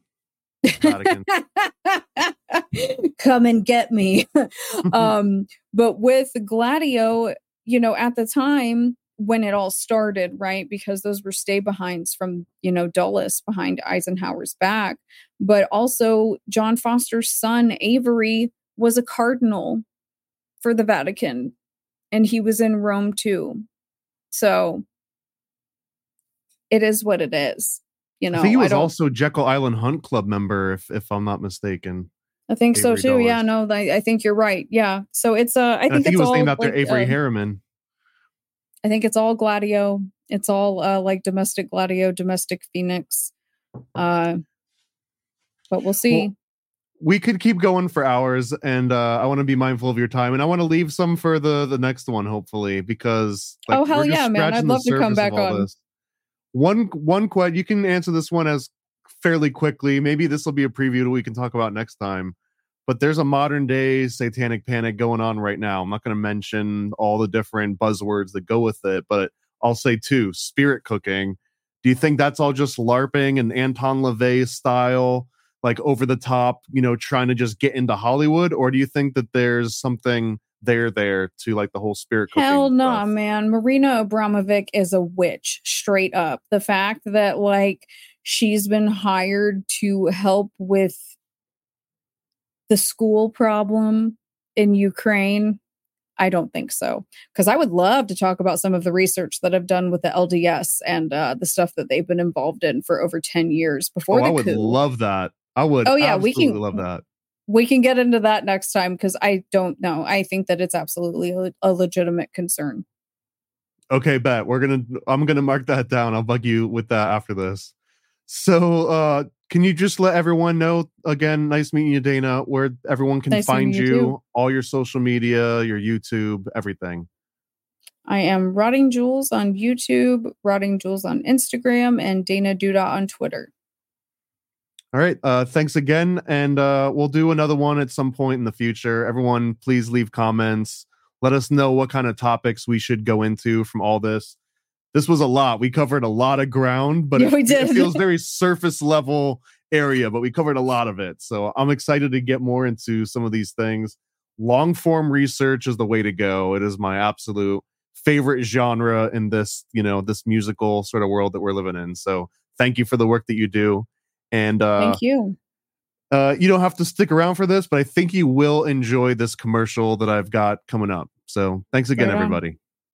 Come and get me. um, but with Gladio, you know, at the time when it all started, right? Because those were stay behinds from, you know, Dulles behind Eisenhower's back. But also, John Foster's son, Avery, was a cardinal for the Vatican, and he was in Rome too. So it is what it is. You know, I think he was also Jekyll Island Hunt Club member, if if I'm not mistaken. I think Avery so too. Yeah, no, I, I, think you're right. Yeah, so it's uh, I think, I think he was all, named after like, Avery uh, Harriman. I think it's all Gladio. It's all uh, like domestic Gladio, domestic Phoenix. Uh, but we'll see. Well, we could keep going for hours, and uh, I want to be mindful of your time, and I want to leave some for the the next one, hopefully, because like, oh hell yeah, man! I'd love to come back on. This. One one question you can answer this one as fairly quickly. Maybe this will be a preview that we can talk about next time. But there's a modern day satanic panic going on right now. I'm not going to mention all the different buzzwords that go with it, but I'll say two spirit cooking. Do you think that's all just LARPing and Anton LaVey style, like over the top, you know, trying to just get into Hollywood? Or do you think that there's something there there to like the whole spirit hell no nah, man. Marina abramovic is a witch straight up. The fact that like she's been hired to help with the school problem in ukraine i don't think so. Because i would love to talk about some of the research that i've done with the lds and uh, the stuff that they've been involved in for over 10 years before oh, the i would coup. love that. I would oh yeah we can love that we can get into that next time because I don't know. I think that it's absolutely a, a, legitimate concern. Okay, bet we're gonna. I'm gonna mark that down. I'll bug you with that after this. So, uh, can you just let everyone know again? Nice meeting you, Dana. Where everyone can Nice find you, you all your social media, your YouTube, everything. I am Rotting Jewels on YouTube, Rotting Jewels on Instagram, and Dana Duda on Twitter. All right. Uh, thanks again, and uh, we'll do another one at some point in the future. Everyone, please leave comments. Let us know what kind of topics we should go into from all this. This was a lot. We covered a lot of ground, but Yeah, it, it feels very surface level area. But we covered a lot of it, so I'm excited to get more into some of these things. Long form research is the way to go. It is my absolute favorite genre in this, you know, this musical sort of world that we're living in. So thank you for the work that you do. And uh, Thank you. uh, you don't have to stick around for this, but I think you will enjoy this commercial that I've got coming up. So thanks again, Right everybody.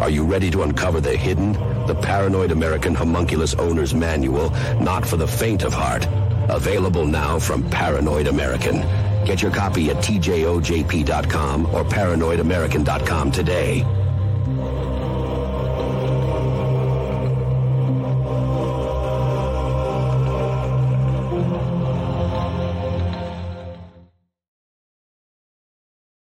Are you ready to uncover the hidden? The Paranoid American Homunculus Owner's Manual, not for the faint of heart. Available now from Paranoid American. Get your copy at tjojp.com or paranoidamerican.com today.